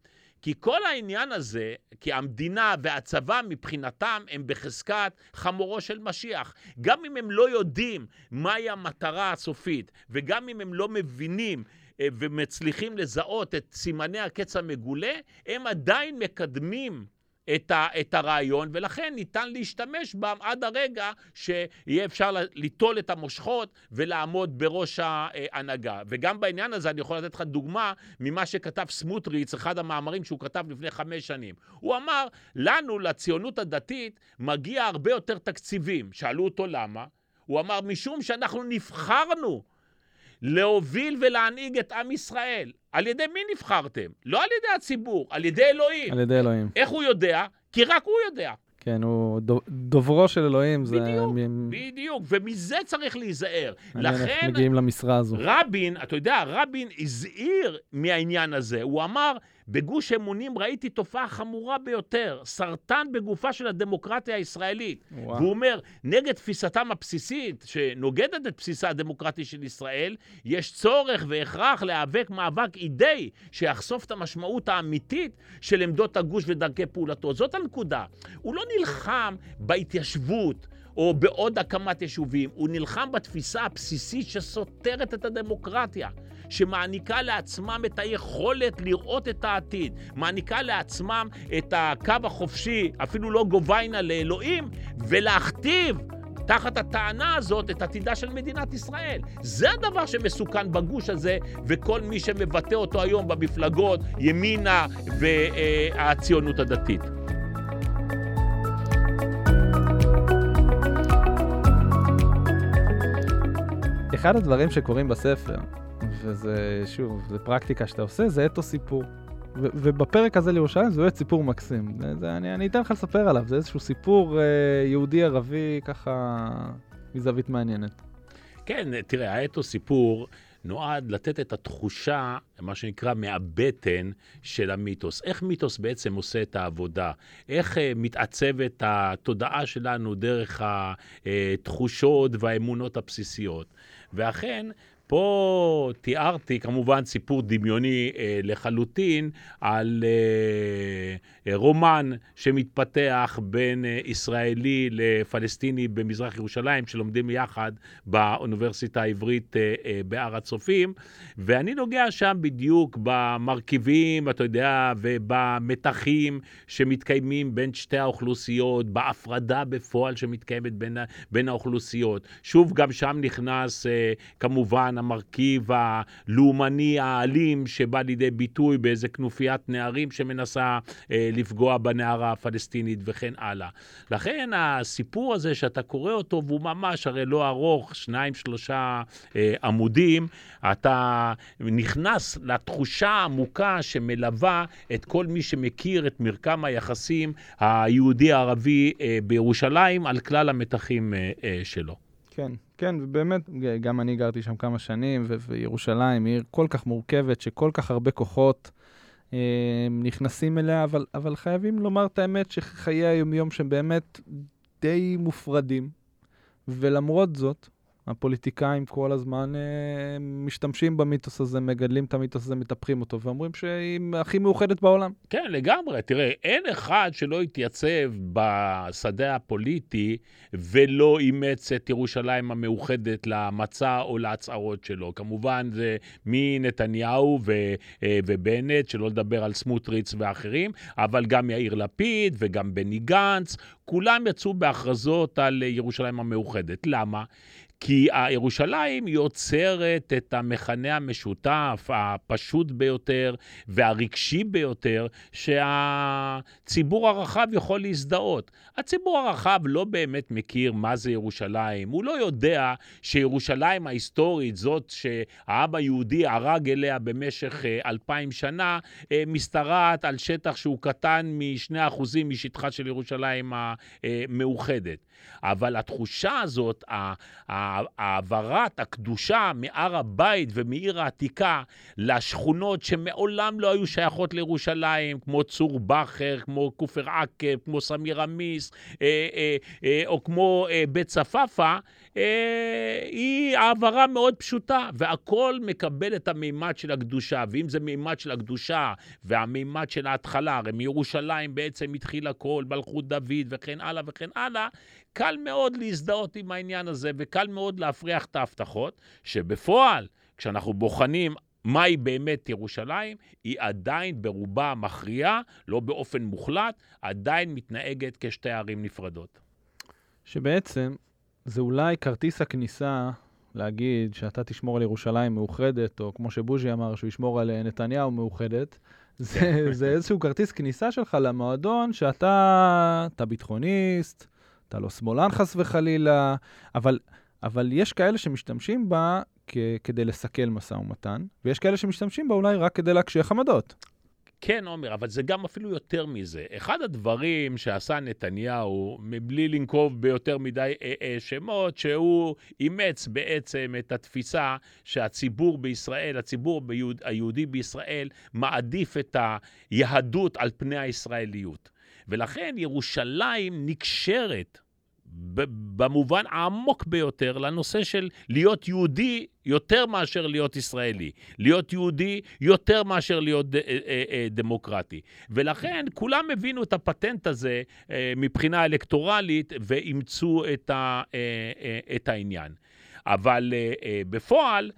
כי כל העניין הזה, כי המדינה והצבא מבחינתם הם בחזקת חמורו של משיח. גם אם הם לא יודעים מהי המטרה הסופית, וגם אם הם לא מבינים ומצליחים לזהות את סימני הקץ המגולה, הם עדיין מקדמים את, ה, את הרעיון, ולכן ניתן להשתמש בם עד הרגע שיהיה אפשר ליטול את המושכות ולעמוד בראש ההנהגה. וגם בעניין הזה אני יכול לתת לך דוגמה ממה שכתב סמוטריץ, אחד המאמרים שהוא כתב לפני חמש שנים. הוא אמר, לנו, לציונות הדתית, מגיע הרבה יותר תקציבים. שאלו אותו למה? הוא אמר, משום שאנחנו נבחרנו להוביל ולהנהיג את עם ישראל. על ידי מי נבחרתם? לא על ידי הציבור, על ידי אלוהים. על ידי אלוהים. איך הוא יודע? כי רק הוא יודע. כן, הוא דוברו של אלוהים. זה... בדיוק, מ... בדיוק, ומזה צריך להיזהר. לכן... מגיעים למשרה הזו. רבין, אתה יודע, רבין הזהיר מהעניין הזה. הוא אמר, בגוש אמונים ראיתי תופעה חמורה ביותר, סרטן בגופה של הדמוקרטיה הישראלית. וואו. והוא אומר, נגד תפיסתם הבסיסית, שנוגדת את בסיסה הדמוקרטי של ישראל, יש צורך והכרח להיאבק מאבק אידאי שיחשוף את המשמעות האמיתית של עמדות הגוש ודרכי פעולתו. זאת הנקודה. הוא לא נלחם בהתיישבות. או בעוד הקמת יישובים, הוא נלחם בתפיסה הבסיסית שסותרת את הדמוקרטיה. שמעניקה לעצמם את היכולת לראות את העתיד, מעניקה לעצמם את הקו החופשי, אפילו לא גוביינה לאלוהים, ולהכתיב תחת הטענה הזאת את עתידה של מדינת ישראל. זה הדבר שמסוכן בגוש הזה, וכל מי שמבטא אותו היום במפלגות ימינה והציונות הדתית. אחד הדברים שקורים בספר, וזה, שוב, זה פרקטיקה שאתה עושה, זה אתו סיפור. ו- ובפרק הזה לירושלים זה באמת סיפור מקסים. זה, זה, אני, אני אתן לך לספר עליו, זה איזשהו סיפור אה, יהודי-ערבי ככה מזווית מעניינת. כן, תראה, האתו סיפור נועד לתת את התחושה, מה שנקרא, מהבטן של המיתוס. איך מיתוס בעצם עושה את העבודה? איך uh, מתעצבת התודעה שלנו דרך התחושות והאמונות הבסיסיות? ואכן, פה תיארתי כמובן סיפור דמיוני אה, לחלוטין על אה, אה, רומן שמתפתח בין אה, ישראלי לפלסטיני במזרח ירושלים, שלומדים יחד באוניברסיטה העברית אה, אה, בהר הצופים, ואני נוגע שם בדיוק במרכיבים, אתה יודע, ובמתחים שמתקיימים בין שתי האוכלוסיות, בהפרדה בפועל שמתקיימת בין, בין האוכלוסיות. שוב, גם שם נכנס אה, כמובן המרכיב הלאומני האלים שבא לידי ביטוי באיזה כנופיית נערים שמנסה אה, לפגוע בנערה הפלסטינית וכן הלאה. לכן הסיפור הזה שאתה קורא אותו, והוא ממש הרי לא ארוך, שניים, שלושה אה, עמודים, אתה נכנס לתחושה העמוקה שמלווה את כל מי שמכיר את מרקם היחסים היהודי-ערבי אה, בירושלים על כלל המתחים אה, אה, שלו. כן, כן, ובאמת, גם אני גרתי שם כמה שנים, וירושלים היא עיר כל כך מורכבת, שכל כך הרבה כוחות אה, נכנסים אליה, אבל, אבל חייבים לומר את האמת שחיי היומיום שהם באמת די מופרדים, ולמרות זאת, הפוליטיקאים כל הזמן אה, משתמשים במיתוס הזה, מגדלים את המיתוס הזה, מטפחים אותו, ואומרים שהיא הכי מאוחדת בעולם. כן, לגמרי. תראה, אין אחד שלא התייצב בשדה הפוליטי ולא אימץ את ירושלים המאוחדת למצע או להצהרות שלו. כמובן, זה מנתניהו ו, אה, ובנט, שלא לדבר על סמוטריץ ואחרים, אבל גם יאיר לפיד וגם בני גנץ, כולם יצאו בהכרזות על ירושלים המאוחדת. למה? כי ירושלים יוצרת את המכנה המשותף הפשוט ביותר והרגשי ביותר, שהציבור הרחב יכול להזדהות. הציבור הרחב לא באמת מכיר מה זה ירושלים. הוא לא יודע שירושלים ההיסטורית, זאת שהעם היהודי ערג אליה במשך אה, אלפיים שנה, אה, משתרעת על שטח שהוא קטן משני אחוזים משטחה של ירושלים המאוחדת. אבל התחושה הזאת, העברת הקדושה מהר הבית ומעיר העתיקה לשכונות שמעולם לא היו שייכות לירושלים, כמו צור בכר, כמו כופר עקב, כמו סמיר עמיס, אה, אה, אה, או כמו בית צפאפא, היא העברה מאוד פשוטה, והכל מקבל את המימד של הקדושה. ואם זה מימד של הקדושה והמימד של ההתחלה, הרי מירושלים בעצם התחיל הכל, מלכות דוד וכן הלאה וכן הלאה, קל מאוד להזדהות עם העניין הזה, וקל מאוד להפריח את ההבטחות, שבפועל, כשאנחנו בוחנים מהי באמת ירושלים, היא עדיין ברובה המכריעה, לא באופן מוחלט, עדיין מתנהגת כשתי ערים נפרדות. שבעצם זה אולי כרטיס הכניסה להגיד שאתה תשמור על ירושלים מאוחדת, או כמו שבוז'י אמר, שהוא ישמור על נתניהו מאוחדת. זה, כן. זה איזשהו כרטיס כניסה שלך למועדון שאתה אתה ביטחוניסט, אתה לא שמאלן חס וחלילה, אבל, אבל יש כאלה שמשתמשים בה כדי לסכל משא ומתן, ויש כאלה שמשתמשים בה אולי רק כדי להקשיח עמדות. כן, עומר, אבל זה גם אפילו יותר מזה. אחד הדברים שעשה נתניהו, מבלי לנקוב ביותר מדי אה, אה, שמות, שהוא אימץ בעצם את התפיסה שהציבור בישראל, הציבור ביהוד, היהודי בישראל, מעדיף את היהדות על פני הישראליות. ולכן ירושלים נקשרת במובן העמוק ביותר לנושא של להיות יהודי יותר מאשר להיות ישראלי, להיות יהודי יותר מאשר להיות ד, אה, אה, אה, דמוקרטי. ולכן כולם הבינו את הפטנט הזה מבחינה אלקטורלית ואימצו את, ה, את העניין. אבל בפועל,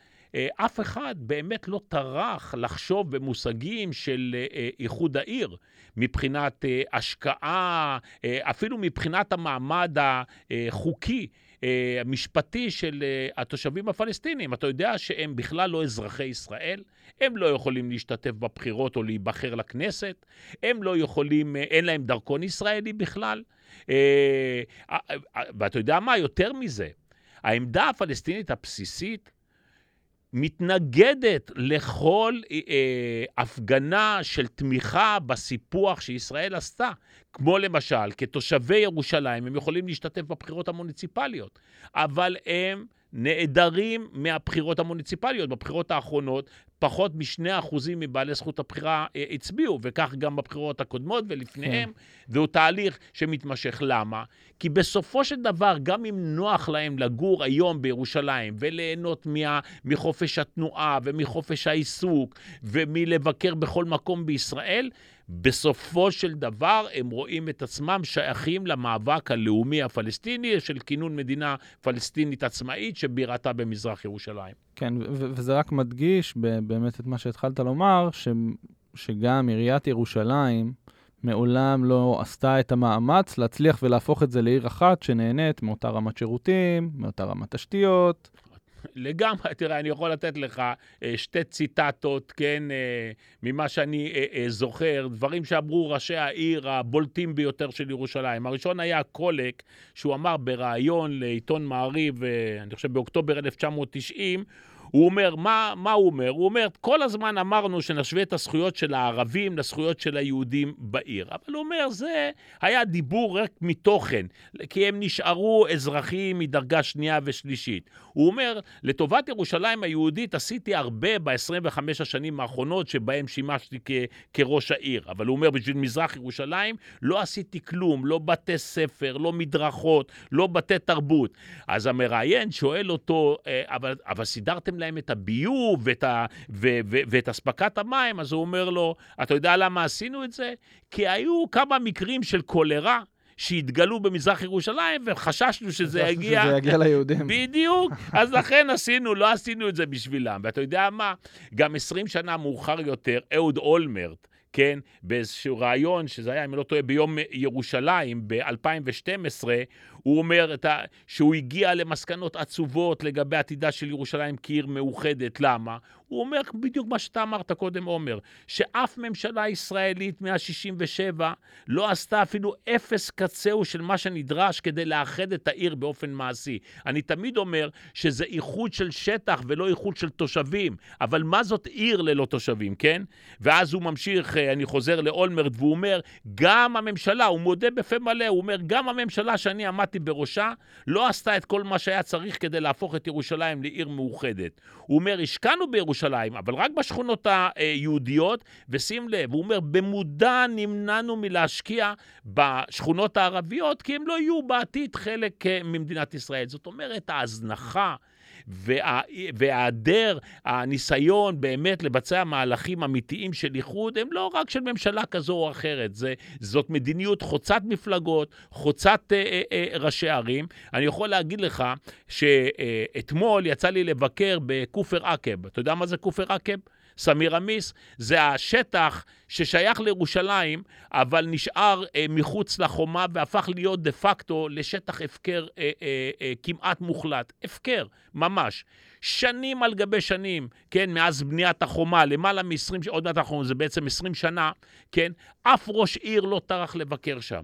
אף אחד באמת לא טרח לחשוב במושגים של איחוד העיר. מבחינת אה, השקעה, אה, אפילו מבחינת המעמד החוקי. המשפטי אה, של התושבים הפלסטינים. אתה יודע שהם בכלל לא אזרחי ישראל, הם לא יכולים להשתתף בבחירות או להיבחר לכנסת, הם לא יכולים, אין להם דרכון ישראלי בכלל. ואתה יודע מה, יותר מזה, העמדה הפלסטינית הבסיסית מתנגדת לכל אה, אה, הפגנה של תמיכה בסיפוח שישראל עשתה. כמו למשל, כתושבי ירושלים, הם יכולים להשתתף בבחירות המוניציפליות, אבל הם נעדרים מהבחירות המוניציפליות. בבחירות האחרונות, פחות מ-2% מבעלי זכות הבחירה אה, הצביעו, וכך גם בבחירות הקודמות ולפניהם. כן. זהו תהליך שמתמשך. למה? כי בסופו של דבר, גם אם נוח להם לגור היום בירושלים וליהנות מה, מחופש התנועה ומחופש העיסוק ומלבקר בכל מקום בישראל, בסופו של דבר הם רואים את עצמם שייכים למאבק הלאומי הפלסטיני של כינון מדינה פלסטינית עצמאית שבירתה במזרח ירושלים. כן, וזה רק מדגיש באמת את מה שהתחלת לומר, ש- שגם עיריית ירושלים מעולם לא עשתה את המאמץ להצליח ולהפוך את זה לעיר אחת שנהנית מאותה רמת שירותים, מאותה רמת תשתיות. לגמרי, תראה, אני יכול לתת לך אה, שתי ציטטות, כן, אה, ממה שאני אה, זוכר, דברים שאמרו ראשי העיר הבולטים ביותר של ירושלים. הראשון היה קולק, שהוא אמר בריאיון לעיתון מעריב, אני חושב באוקטובר 1990, הוא אומר, מה, מה הוא אומר? הוא אומר, כל הזמן אמרנו שנשווה את הזכויות של הערבים לזכויות של היהודים בעיר. אבל הוא אומר, זה היה דיבור רק מתוכן, כי הם נשארו אזרחים מדרגה שנייה ושלישית. הוא אומר, לטובת ירושלים היהודית עשיתי הרבה ב-25 השנים האחרונות שבהם שימשתי כ- כראש העיר. אבל הוא אומר, בשביל מזרח ירושלים לא עשיתי כלום, לא בתי ספר, לא מדרכות, לא בתי תרבות. אז המראיין שואל אותו, אה, אבל, אבל סידרתם להם את הביוב ואת, ה, ו, ו, ואת אספקת המים? אז הוא אומר לו, אתה יודע למה עשינו את זה? כי היו כמה מקרים של קולרה. שהתגלו במזרח ירושלים, וחששנו שזה יגיע... שזה יגיע ליהודים. בדיוק. [LAUGHS] אז לכן עשינו, לא עשינו את זה בשבילם. ואתה יודע מה? גם 20 שנה מאוחר יותר, אהוד אולמרט, כן, באיזשהו רעיון, שזה היה, אם אני לא טועה, ביום ירושלים ב-2012, הוא אומר ה... שהוא הגיע למסקנות עצובות לגבי עתידה של ירושלים כעיר מאוחדת. למה? הוא אומר בדיוק מה שאתה אמרת קודם, עומר, שאף ממשלה ישראלית מ-67 לא עשתה אפילו אפס קצהו של מה שנדרש כדי לאחד את העיר באופן מעשי. אני תמיד אומר שזה איחוד של שטח ולא איחוד של תושבים, אבל מה זאת עיר ללא תושבים, כן? ואז הוא ממשיך, אה, אני חוזר לאולמרט, והוא אומר, גם הממשלה, הוא מודה בפה מלא, הוא אומר, גם הממשלה שאני עמדתי בראשה לא עשתה את כל מה שהיה צריך כדי להפוך את ירושלים לעיר מאוחדת. הוא אומר, השקענו בירושלים, אבל רק בשכונות היהודיות, ושים לב, הוא אומר, במודע נמנענו מלהשקיע בשכונות הערביות, כי הם לא יהיו בעתיד חלק אה, ממדינת ישראל. זאת אומרת, ההזנחה והיעדר הניסיון באמת לבצע מהלכים אמיתיים של איחוד, הם לא רק של ממשלה כזו או אחרת, זה, זאת מדיניות חוצת מפלגות, חוצת אה, אה, אה, ראשי ערים. אני יכול להגיד לך שאתמול יצא לי לבקר בכופר עקב. אתה יודע מה זה כופר עקב? סמירמיס זה השטח ששייך לירושלים, אבל נשאר אה, מחוץ לחומה והפך להיות דה פקטו לשטח הפקר אה, אה, אה, כמעט מוחלט. הפקר, ממש. שנים על גבי שנים, כן, מאז בניית החומה, למעלה מ-20, עוד מעט החומה, זה בעצם 20 שנה, כן, אף ראש עיר לא טרח לבקר שם.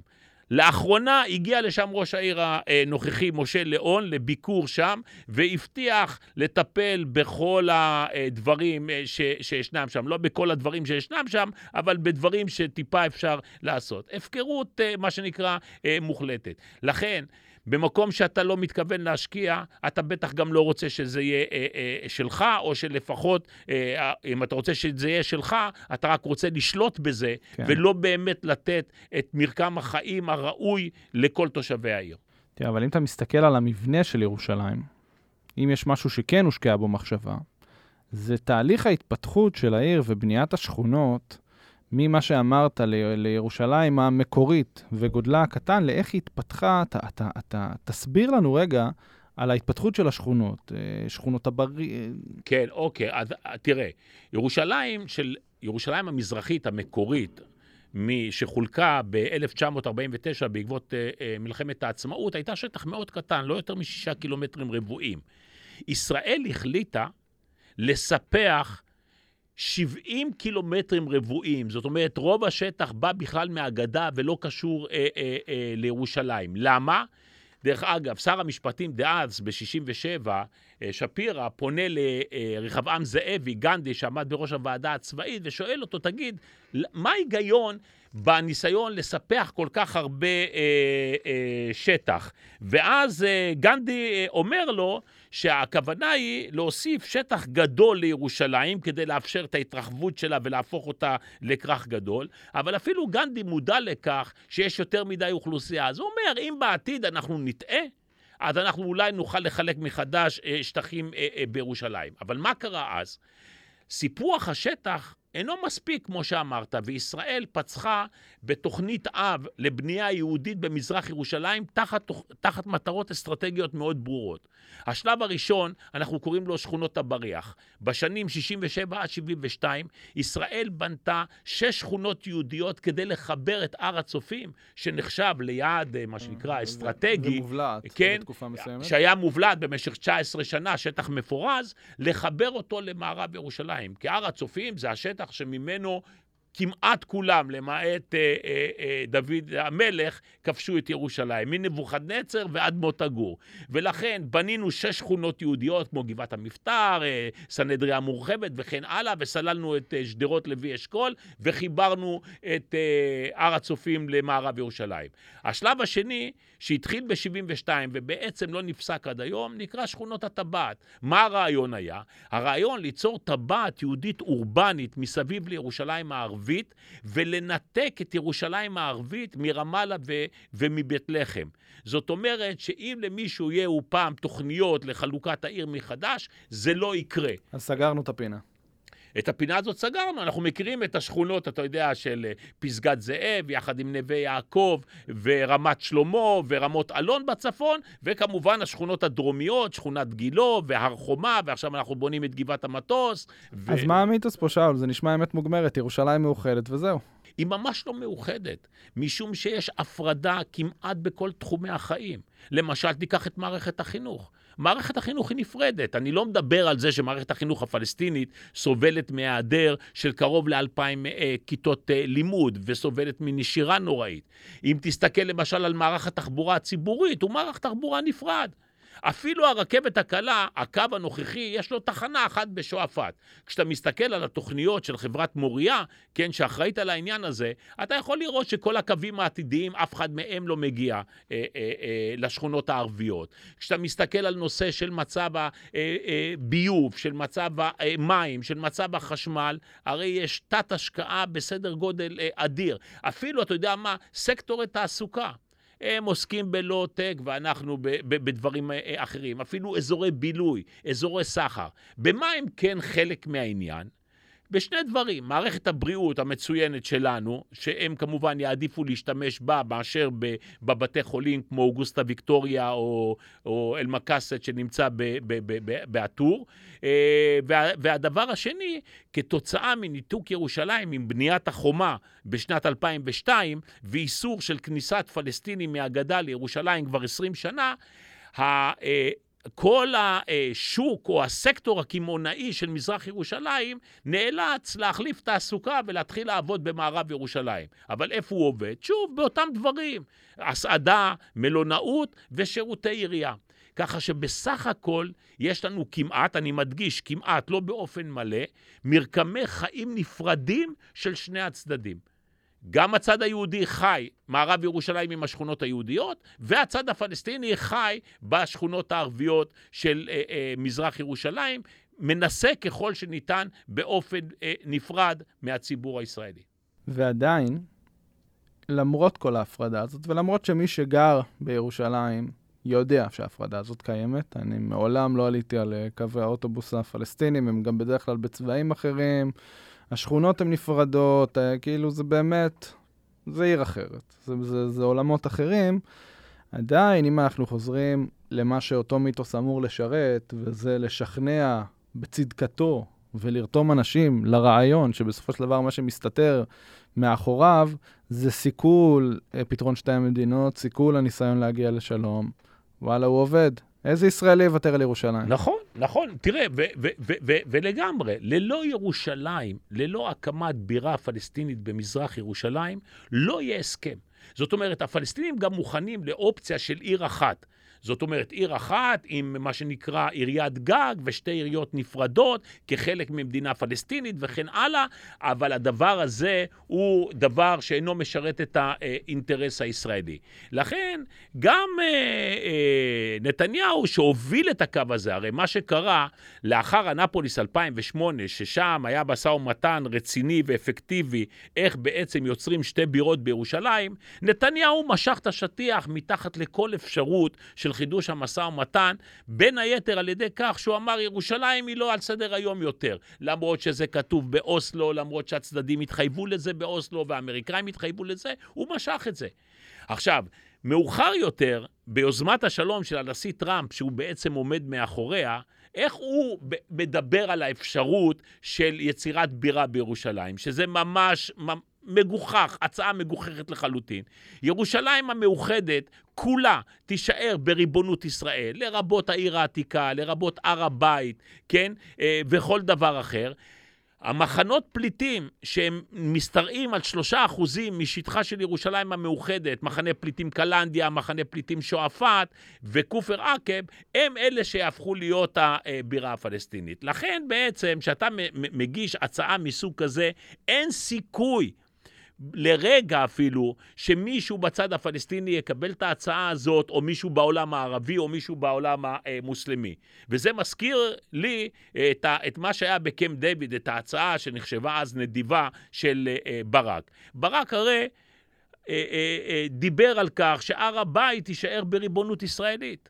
לאחרונה הגיע לשם ראש העיר הנוכחי, משה ליאון, לביקור שם, והבטיח לטפל בכל הדברים ש, שישנם שם. לא בכל הדברים שישנם שם, אבל בדברים שטיפה אפשר לעשות. הפקרות, מה שנקרא, מוחלטת. לכן, במקום שאתה לא מתכוון להשקיע, אתה בטח גם לא רוצה שזה יהיה אה, אה, שלך, או שלפחות, אה, אם אתה רוצה שזה יהיה שלך, אתה רק רוצה לשלוט בזה, כן. ולא באמת לתת את מרקם החיים הראוי לכל תושבי העיר. תראה, אבל אם אתה מסתכל על המבנה של ירושלים, אם יש משהו שכן הושקעה בו מחשבה, זה תהליך ההתפתחות של העיר ובניית השכונות ממה שאמרת ל- לירושלים המקורית וגודלה הקטן, לאיך היא התפתחה, אתה, אתה, אתה תסביר לנו רגע על ההתפתחות של השכונות, אה, שכונות הבריא. אה. כן, אוקיי, אז תראה, ירושלים של, ירושלים המזרחית המקורית, שחולקה ב-1949 בעקבות מלחמת העצמאות, הייתה שטח מאוד קטן, לא יותר משישה קילומטרים רבועים. ישראל החליטה לספח 70 קילומטרים רבועים, זאת אומרת, רוב השטח בא בכלל מהגדה ולא קשור אה, אה, אה, לירושלים. למה? דרך אגב, שר המשפטים דאז, ב-67, אה, שפירא, פונה לרחבעם זאבי, גנדי, שעמד בראש הוועדה הצבאית, ושואל אותו, תגיד, מה ההיגיון בניסיון לספח כל כך הרבה אה, אה, שטח? ואז אה, גנדי אה, אומר לו, שהכוונה היא להוסיף שטח גדול לירושלים כדי לאפשר את ההתרחבות שלה ולהפוך אותה לכרך גדול, אבל אפילו גנדי מודע לכך שיש יותר מדי אוכלוסייה. אז הוא אומר, אם בעתיד אנחנו נטעה, אז אנחנו אולי נוכל לחלק מחדש אה, שטחים אה, אה, בירושלים. אבל מה קרה אז? סיפוח השטח אינו מספיק, כמו שאמרת, וישראל פצחה בתוכנית אב לבנייה יהודית במזרח ירושלים תחת, תחת מטרות אסטרטגיות מאוד ברורות. השלב הראשון, אנחנו קוראים לו שכונות הבריח. בשנים 67 עד 72, ישראל בנתה שש שכונות יהודיות כדי לחבר את הר הצופים, שנחשב ליעד, מה שנקרא, אה, אסטרטגי. ומובלעת כן, בתקופה מסוימת. שהיה מובלעת במשך 19 שנה, שטח מפורז, לחבר אותו למערב ירושלים. כי הר הצופים זה השטח שממנו כמעט כולם, למעט אה, אה, אה, דוד המלך, כבשו את ירושלים, מנבוכדנצר ועד מוטה גור. ולכן בנינו שש שכונות יהודיות, כמו גבעת המבטר, אה, סנהדריה מורחבת וכן הלאה, וסללנו את אה, שדרות לוי אשכול, וחיברנו את אה, הר הצופים למערב ירושלים. השלב השני, שהתחיל ב-72 ובעצם לא נפסק עד היום, נקרא שכונות הטבעת. מה הרעיון היה? הרעיון ליצור טבעת יהודית אורבנית מסביב לירושלים הערבית, ולנתק את ירושלים הערבית מרמאללה ו- ומבית לחם. זאת אומרת שאם למישהו יהיו פעם תוכניות לחלוקת העיר מחדש, זה לא יקרה. אז סגרנו את הפינה. את הפינה הזאת סגרנו, אנחנו מכירים את השכונות, אתה יודע, של אה, פסגת זאב, יחד עם נווה יעקב, ורמת שלמה, ורמות אלון בצפון, וכמובן השכונות הדרומיות, שכונת גילו, והר חומה, ועכשיו אנחנו בונים את גבעת המטוס. ו... אז מה המיתוס פה, שאול? זה נשמע אמת מוגמרת, ירושלים מאוחדת וזהו. היא ממש לא מאוחדת, משום שיש הפרדה כמעט בכל תחומי החיים. למשל, תיקח את מערכת החינוך. מערכת החינוך היא נפרדת. אני לא מדבר על זה שמערכת החינוך הפלסטינית סובלת מהיעדר של קרוב לאלפיים אה, כיתות אה, לימוד וסובלת מנשירה נוראית. אם תסתכל למשל על מערך התחבורה הציבורית, הוא מערך תחבורה נפרד. אפילו הרכבת הקלה, הקו הנוכחי, יש לו תחנה אחת בשועפאט. כשאתה מסתכל על התוכניות של חברת מוריה, כן, שאחראית על העניין הזה, אתה יכול לראות שכל הקווים העתידיים, אף אחד מהם לא מגיע אה, אה, אה, לשכונות הערביות. כשאתה מסתכל על נושא של מצב הביוב, אה, אה, של מצב המים, אה, של מצב החשמל, הרי יש תת-השקעה בסדר גודל אדיר. אפילו, אתה יודע מה, סקטור התעסוקה. הם עוסקים בלואו-טק ואנחנו בדברים אה, אחרים, אפילו אזורי בילוי, אזורי סחר. במה הם כן חלק מהעניין? בשני דברים, מערכת הבריאות המצוינת שלנו, שהם כמובן יעדיפו להשתמש בה מאשר בבתי חולים כמו אוגוסטה ויקטוריה או, או אל-מקאסט שנמצא בעטור. אה, וה, והדבר השני, כתוצאה מניתוק ירושלים עם בניית החומה בשנת 2002 ואיסור של כניסת פלסטינים מהגדה לירושלים כבר 20 שנה, אה, כל השוק או הסקטור הקמעונאי של מזרח ירושלים נאלץ להחליף תעסוקה ולהתחיל לעבוד במערב ירושלים. אבל איפה הוא עובד? שוב, באותם דברים, הסעדה, מלונאות ושירותי עירייה. ככה שבסך הכל יש לנו כמעט, אני מדגיש, כמעט, לא באופן מלא, מרקמי חיים נפרדים של שני הצדדים. גם הצד היהודי חי מערב ירושלים עם השכונות היהודיות, והצד הפלסטיני חי בשכונות הערביות של אה, אה, מזרח ירושלים, מנסה ככל שניתן באופן אה, נפרד מהציבור הישראלי. ועדיין, למרות כל ההפרדה הזאת, ולמרות שמי שגר בירושלים יודע שההפרדה הזאת קיימת, אני מעולם לא עליתי על אה, קווי האוטובוס הפלסטינים, הם גם בדרך כלל בצבעים אחרים. השכונות הן נפרדות, אה, כאילו זה באמת, זה עיר אחרת, זה, זה, זה עולמות אחרים. עדיין, אם אנחנו חוזרים למה שאותו מיתוס אמור לשרת, וזה לשכנע בצדקתו ולרתום אנשים לרעיון, שבסופו של דבר מה שמסתתר מאחוריו זה סיכול אה, פתרון שתי המדינות, סיכול הניסיון להגיע לשלום. וואלה, הוא עובד. איזה ישראלי יוותר על ירושלים? נכון, נכון. תראה, ולגמרי, ללא ירושלים, ללא הקמת בירה פלסטינית במזרח ירושלים, לא יהיה הסכם. זאת אומרת, הפלסטינים גם מוכנים לאופציה של עיר אחת. זאת אומרת, עיר אחת עם מה שנקרא עיריית גג ושתי עיריות נפרדות כחלק ממדינה פלסטינית וכן הלאה, אבל הדבר הזה הוא דבר שאינו משרת את האינטרס הישראלי. לכן, גם אה, אה, נתניהו שהוביל את הקו הזה, הרי מה שקרה לאחר אנפוליס 2008, ששם היה משא ומתן רציני ואפקטיבי איך בעצם יוצרים שתי בירות בירושלים, נתניהו משך את השטיח מתחת לכל אפשרות של של חידוש המשא ומתן, בין היתר על ידי כך שהוא אמר ירושלים היא לא על סדר היום יותר, למרות שזה כתוב באוסלו, למרות שהצדדים התחייבו לזה באוסלו והאמריקאים התחייבו לזה, הוא משך את זה. עכשיו, מאוחר יותר, ביוזמת השלום של הנשיא טראמפ, שהוא בעצם עומד מאחוריה, איך הוא מדבר על האפשרות של יצירת בירה בירושלים, שזה ממש מגוחך, הצעה מגוחכת לחלוטין. ירושלים המאוחדת כולה תישאר בריבונות ישראל, לרבות העיר העתיקה, לרבות הר הבית, כן? אה, וכל דבר אחר. המחנות פליטים שהם משתרעים על שלושה אחוזים משטחה של ירושלים המאוחדת, מחנה פליטים קלנדיה, מחנה פליטים שועפאט וכופר עקב, הם אלה שיהפכו להיות הבירה הפלסטינית. לכן בעצם, כשאתה מגיש הצעה מסוג כזה, אין סיכוי לרגע אפילו, שמישהו בצד הפלסטיני יקבל את ההצעה הזאת, או מישהו בעולם הערבי, או מישהו בעולם המוסלמי. וזה מזכיר לי את, ה, את מה שהיה בקמפ דיוויד, את ההצעה שנחשבה אז נדיבה של אה, ברק. ברק הרי... אה, אה, דיבר על כך שהר הבית יישאר בריבונות ישראלית.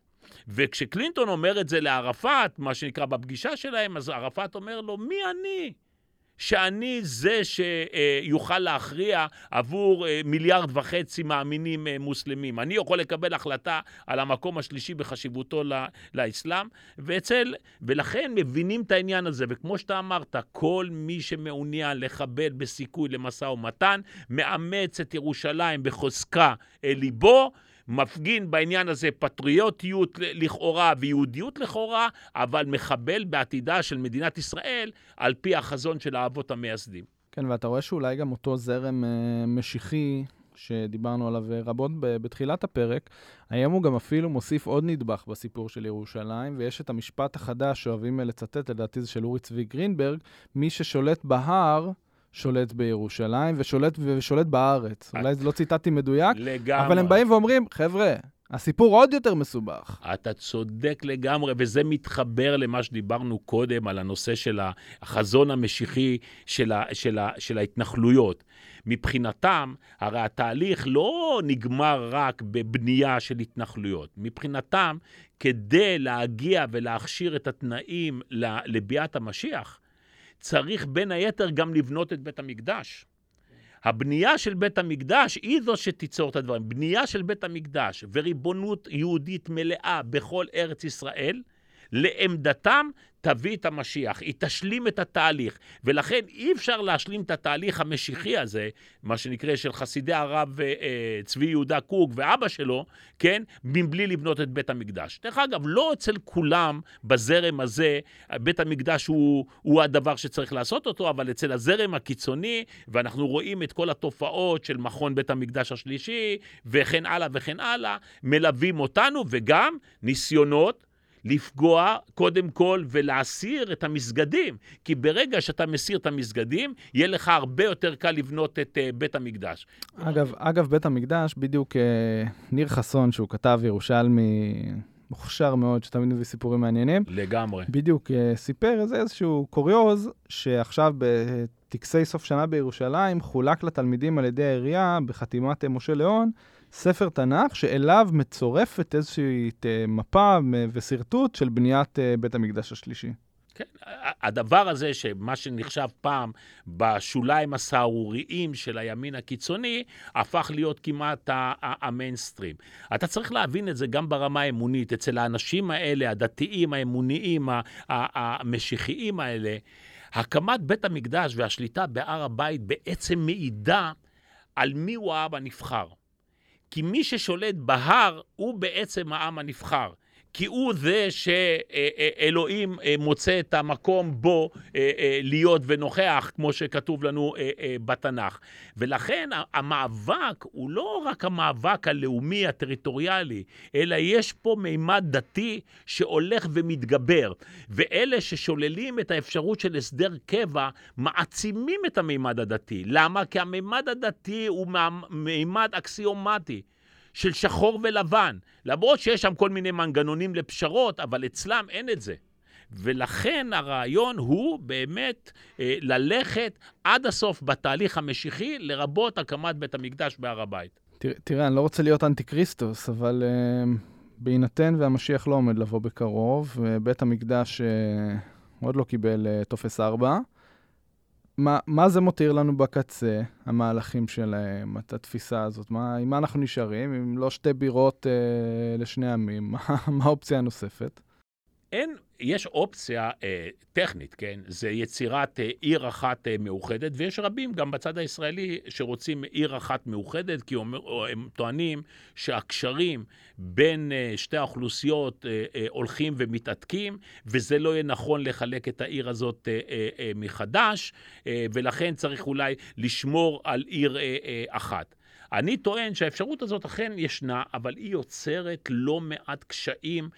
וכשקלינטון אומר את זה לערפאת, מה שנקרא בפגישה שלהם, אז ערפאת אומר לו, מי אני? שאני זה שיוכל להכריע עבור אה, מיליארד וחצי מאמינים אה, מוסלמים. אני יכול לקבל החלטה על המקום השלישי בחשיבותו לאסלאם, ואצל, ולכן מבינים את העניין הזה. וכמו שאתה אמרת, כל מי שמעוניין לכבד בסיכוי למשא ומתן, מאמץ את ירושלים בחוזקה אל ליבו. מפגין בעניין הזה פטריוטיות לכאורה ויהודיות לכאורה, אבל מחבל בעתידה של מדינת ישראל על פי החזון של האבות המייסדים. כן, ואתה רואה שאולי גם אותו זרם אה, משיחי שדיברנו עליו רבות בתחילת הפרק, היום הוא גם אפילו מוסיף עוד נדבך בסיפור של ירושלים, ויש את המשפט החדש שאוהבים לצטט, לדעתי זה של אורי צבי גרינברג, מי ששולט בהר, שולט בירושלים ושולט, ושולט בארץ. אולי זה לא ציטטי מדויק, לגמרי. אבל הם באים ואומרים, חבר'ה, הסיפור עוד יותר מסובך. אתה צודק לגמרי, וזה מתחבר למה שדיברנו קודם על הנושא של החזון המשיחי של, ה, של, ה, של ההתנחלויות. מבחינתם, הרי התהליך לא נגמר רק בבנייה של התנחלויות. מבחינתם, כדי להגיע ולהכשיר את התנאים לביאת המשיח, צריך בין היתר גם לבנות את בית המקדש. הבנייה של בית המקדש היא זו שתיצור את הדברים. בנייה של בית המקדש וריבונות יהודית מלאה בכל ארץ ישראל, לעמדתם תביא את המשיח, היא תשלים את התהליך. ולכן אי אפשר להשלים את התהליך המשיחי הזה, מה שנקרא של חסידי הרב אה, אה, צבי יהודה קוק ואבא שלו, כן, מבלי לבנות את בית המקדש. דרך אגב, לא אצל כולם בזרם הזה, בית המקדש הוא, הוא הדבר שצריך לעשות אותו, אבל אצל הזרם הקיצוני, ואנחנו רואים את כל התופעות של מכון בית המקדש השלישי, וכן הלאה וכן הלאה, מלווים אותנו, וגם ניסיונות לפגוע קודם כל ולהסיר את המסגדים. כי ברגע שאתה מסיר את המסגדים, יהיה לך הרבה יותר קל לבנות את uh, בית המקדש. אגב, אגב, בית המקדש, בדיוק uh, ניר חסון, שהוא כתב ירושלמי מוכשר מאוד, שתמיד מביא סיפורים מעניינים. לגמרי. בדיוק uh, סיפר איזה איזשהו קוריוז, שעכשיו בטקסי סוף שנה בירושלים חולק לתלמידים על ידי העירייה בחתימת משה ליאון. ספר תנ"ך שאליו מצורפת איזושהי אה, מפה ושרטוט של בניית אה, בית המקדש השלישי. כן, הדבר הזה, שמה שנחשב פעם בשוליים הסהרוריים של הימין הקיצוני, הפך להיות כמעט המיינסטרים. אתה צריך להבין את זה גם ברמה האמונית. אצל האנשים האלה, הדתיים, האמוניים, המשיחיים האלה, הקמת בית המקדש והשליטה בהר הבית בעצם מעידה על מי הוא העם הנבחר. כי מי ששולט בהר הוא בעצם העם הנבחר. כי הוא זה שאלוהים אה, מוצא את המקום בו אה, אה, להיות ונוכח, כמו שכתוב לנו בתנ"ך. ולכן המאבק הוא לא רק המאבק הלאומי הטריטוריאלי, אלא יש פה מימד דתי שהולך ומתגבר. ואלה ששוללים את האפשרות של הסדר קבע, מעצימים את המימד הדתי. למה? כי המימד הדתי הוא מימד אקסיומטי. של שחור ולבן, למרות שיש שם כל מיני מנגנונים לפשרות, אבל אצלם אין את זה. ולכן הרעיון הוא באמת אה, ללכת עד הסוף בתהליך המשיחי, לרבות הקמת בית המקדש בהר הבית. תראה, תראה אני לא רוצה להיות אנטי כריסטוס, אבל אה, בהינתן והמשיח לא עומד לבוא בקרוב, ובית המקדש אה, עוד לא קיבל אה, טופס 4, מה, מה זה מותיר לנו בקצה, המהלכים שלהם, את התפיסה הזאת? מה, עם מה אנחנו נשארים? אם לא שתי בירות אה, לשני עמים, [LAUGHS] מה, האופציה הנוספת? אין, יש אופציה אה, טכנית, כן? זה יצירת אה, עיר אחת אה, מאוחדת, ויש רבים גם בצד הישראלי שרוצים עיר אחת מאוחדת, כי אומר, הם טוענים שהקשרים בין אה, שתי האוכלוסיות אה, אה, הולכים ומתעתקים, וזה לא יהיה נכון לחלק את העיר הזאת אה, אה, אה, מחדש, אה, ולכן צריך אולי לשמור על עיר אה, אה, אחת. אני טוען שהאפשרות הזאת אכן ישנה, אבל היא יוצרת לא מעט קשיים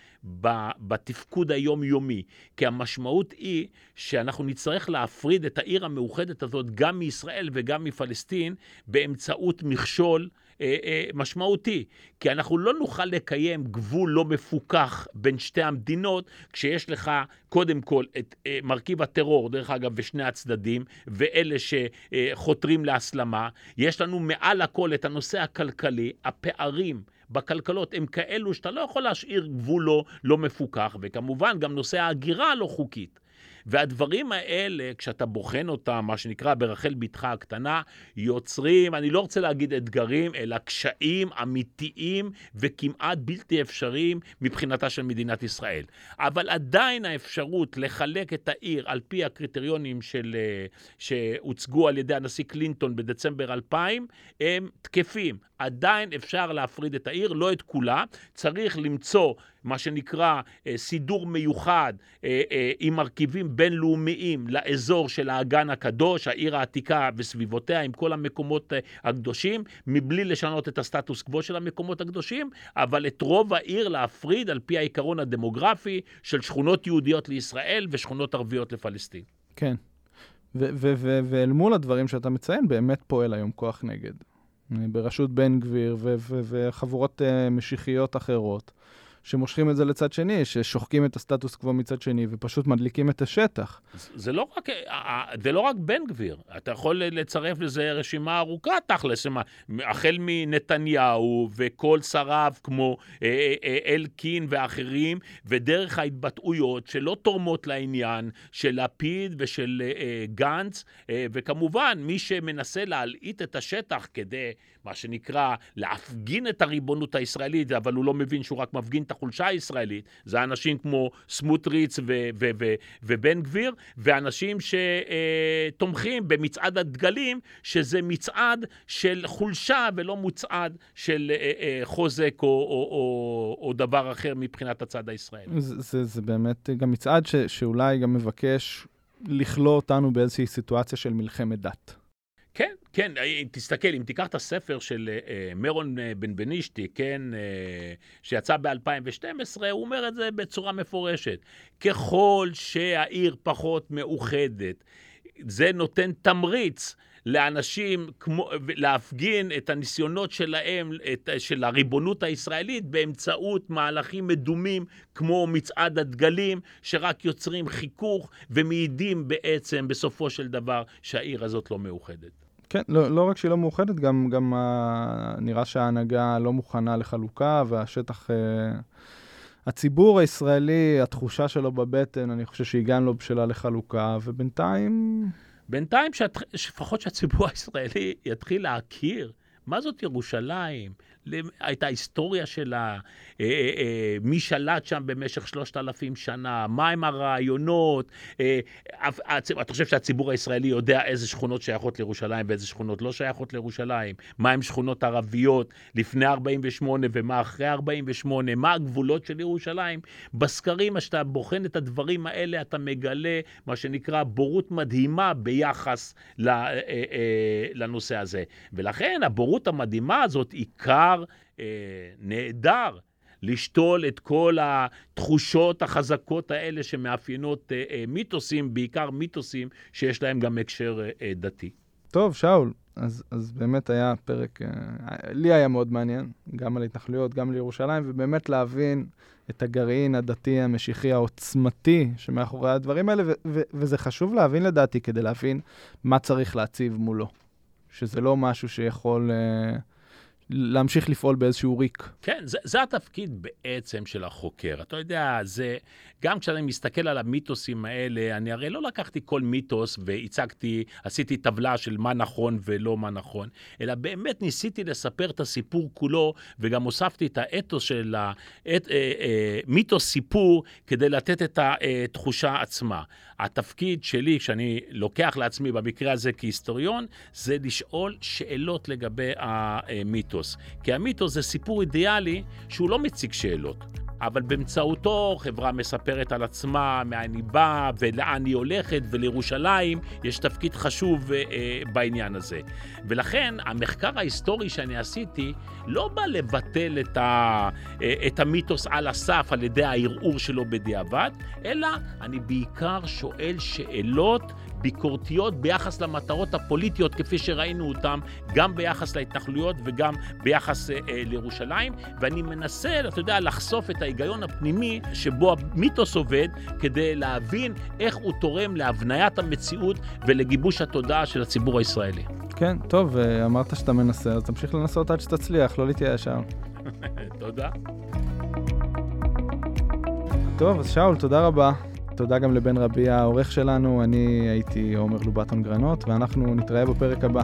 בתפקוד היומיומי. כי המשמעות היא שאנחנו נצטרך להפריד את העיר המאוחדת הזאת גם מישראל וגם מפלסטין באמצעות מכשול. אה, אה, משמעותי, כי אנחנו לא נוכל לקיים גבול לא מפוקח בין שתי המדינות, כשיש לך קודם כל את אה, מרכיב הטרור, דרך אגב, בשני הצדדים, ואלה שחותרים להסלמה. יש לנו מעל הכל את הנושא הכלכלי, הפערים. בכלכלות הם כאלו שאתה לא יכול להשאיר גבול לא, לא מפוקח, וכמובן גם נושא ההגירה הלא חוקית. והדברים האלה, כשאתה בוחן אותם, מה שנקרא ברחל בתך הקטנה, יוצרים, אני לא רוצה להגיד אתגרים, אלא קשיים אמיתיים וכמעט בלתי אפשריים מבחינתה של מדינת ישראל. אבל עדיין האפשרות לחלק את העיר על פי הקריטריונים של, אה, שהוצגו על ידי הנשיא קלינטון בדצמבר 2000, הם תקפים. עדיין אפשר להפריד את העיר, לא את כולה. צריך למצוא מה שנקרא אה, סידור מיוחד אה, עם מרכיבים בינלאומיים לאזור של האגן הקדוש, העיר העתיקה וסביבותיה, עם כל המקומות אה, הקדושים, מבלי לשנות את הסטטוס קוו של המקומות הקדושים, אבל את רוב העיר להפריד על פי העיקרון הדמוגרפי של שכונות יהודיות לישראל ושכונות ערביות לפלסטין. כן. ואל מול הדברים שאתה מציין, באמת פועל היום כוח נגד. בראשות בן גביר וחבורות uh, משיחיות אחרות, שמושכים את זה לצד שני, ששוחקים את הסטטוס קוו מצד שני ופשוט מדליקים את השטח. זה לא רק, אה, אה, זה לא רק בן גביר, אתה יכול לצרף לזה רשימה ארוכה תכלס, החל מנתניהו וכל שריו כמו אלקין ואחרים, ודרך ההתבטאויות שלא תורמות לעניין של לפיד ושל גנץ, וכמובן מי שמנסה להלעיט את השטח כדי מה שנקרא, להפגין את הריבונות הישראלית, אבל הוא לא מבין שהוא רק מפגין את החולשה הישראלית. זה אנשים כמו סמוטריץ ו- ו- ו- ובן גביר, ואנשים שתומכים במצעד הדגלים, שזה מצעד של חולשה ולא מצעד של אה, אה, חוזק או, או, או, או דבר אחר מבחינת הצד הישראלי. זה, זה, זה באמת גם מצעד ש- שאולי גם מבקש לכלוא אותנו באיזושהי סיטואציה של מלחמת דת. כן, כן, אה, תסתכל, אם תיקח את הספר של uh, מרון בנבנישתי, כן, שיצא ב-2012, הוא אומר את זה בצורה מפורשת. ככל שהעיר פחות מאוחדת, זה נותן תמריץ לאנשים כמו, להפגין את הניסיונות שלהם, את, של הריבונות הישראלית, באמצעות מהלכים מדומים כמו מצעד הדגלים, שרק יוצרים חיכוך ומעידים בעצם בסופו של דבר שהעיר הזאת לא מאוחדת. כן, לא, לא רק שהיא לא מאוחדת, גם, גם ה... נראה שההנהגה לא מוכנה לחלוקה, והשטח... אה, הציבור הישראלי, התחושה שלו בבטן, אני חושב שהיא גם לא בשלה לחלוקה, ובינתיים... בינתיים, לפחות שהציבור הישראלי יתחיל להכיר מה זאת ירושלים, את ההיסטוריה שלה, אה, אה, אה, מי שלט שם במשך שלושת אלפים שנה, מהם הרעיונות. אתה חושב שהציבור הישראלי יודע איזה שכונות שייכות לירושלים ואיזה שכונות לא שייכות לירושלים? מהם שכונות ערביות לפני 48' ומה אחרי 48'? מה הגבולות של ירושלים? בסקרים, כשאתה בוחן את הדברים האלה, אתה מגלה מה שנקרא בורות מדהימה ביחס לנושא הזה. ולכן הבורות המדהימה הזאת, עיקר... דבר אה, נהדר לשתול את כל התחושות החזקות האלה שמאפיינות אה, אה, מיתוסים, בעיקר מיתוסים שיש להם גם הקשר אה, אה, דתי. טוב, שאול, אז, אז באמת היה פרק, אה, לי היה מאוד מעניין, גם על התנחלויות, גם על ירושלים, ובאמת להבין את הגרעין הדתי המשיחי העוצמתי שמאחורי הדברים האלה, ו- ו- וזה חשוב להבין לדעתי כדי להבין מה צריך להציב מולו. שזה לא משהו שיכול... אה, להמשיך לפעול באיזשהו ריק. כן, זה, זה התפקיד בעצם של החוקר. אתה יודע, זה, גם כשאני מסתכל על המיתוסים האלה, אני הרי לא לקחתי כל מיתוס והצגתי, עשיתי טבלה של מה נכון ולא מה נכון, אלא באמת ניסיתי לספר את הסיפור כולו, וגם הוספתי את האתוס של המיתוס אה, אה, סיפור כדי לתת את התחושה עצמה. התפקיד שלי, שאני לוקח לעצמי במקרה הזה כהיסטוריון, זה לשאול שאלות לגבי המיתוס. כי המיתוס זה סיפור אידיאלי שהוא לא מציג שאלות. אבל באמצעותו חברה מספרת על עצמה, מאין היא באה ולאן היא הולכת, ולירושלים יש תפקיד חשוב אה, אה, בעניין הזה. ולכן המחקר ההיסטורי שאני עשיתי לא בא לבטל את, ה, אה, את המיתוס על הסף על ידי הערעור שלו בדיעבד, אלא אני בעיקר שואל שאלות ביקורתיות ביחס למטרות הפוליטיות כפי שראינו אותן, גם ביחס להתנחלויות וגם ביחס אה, אה, לירושלים, ואני מנסה, אתה יודע, לחשוף את ההיגיון הפנימי שבו המיתוס עובד, כדי להבין איך הוא תורם להבניית המציאות ולגיבוש התודעה של הציבור הישראלי. כן, טוב, אה, אמרת שאתה מנסה, אז תמשיך לנסות עד שתצליח, לא להתייאש שם. [LAUGHS] תודה. טוב, אז שאול, תודה רבה. תודה גם לבן רבי העורך שלנו, אני הייתי עומר לובטון גרנות, ואנחנו נתראה בפרק הבא.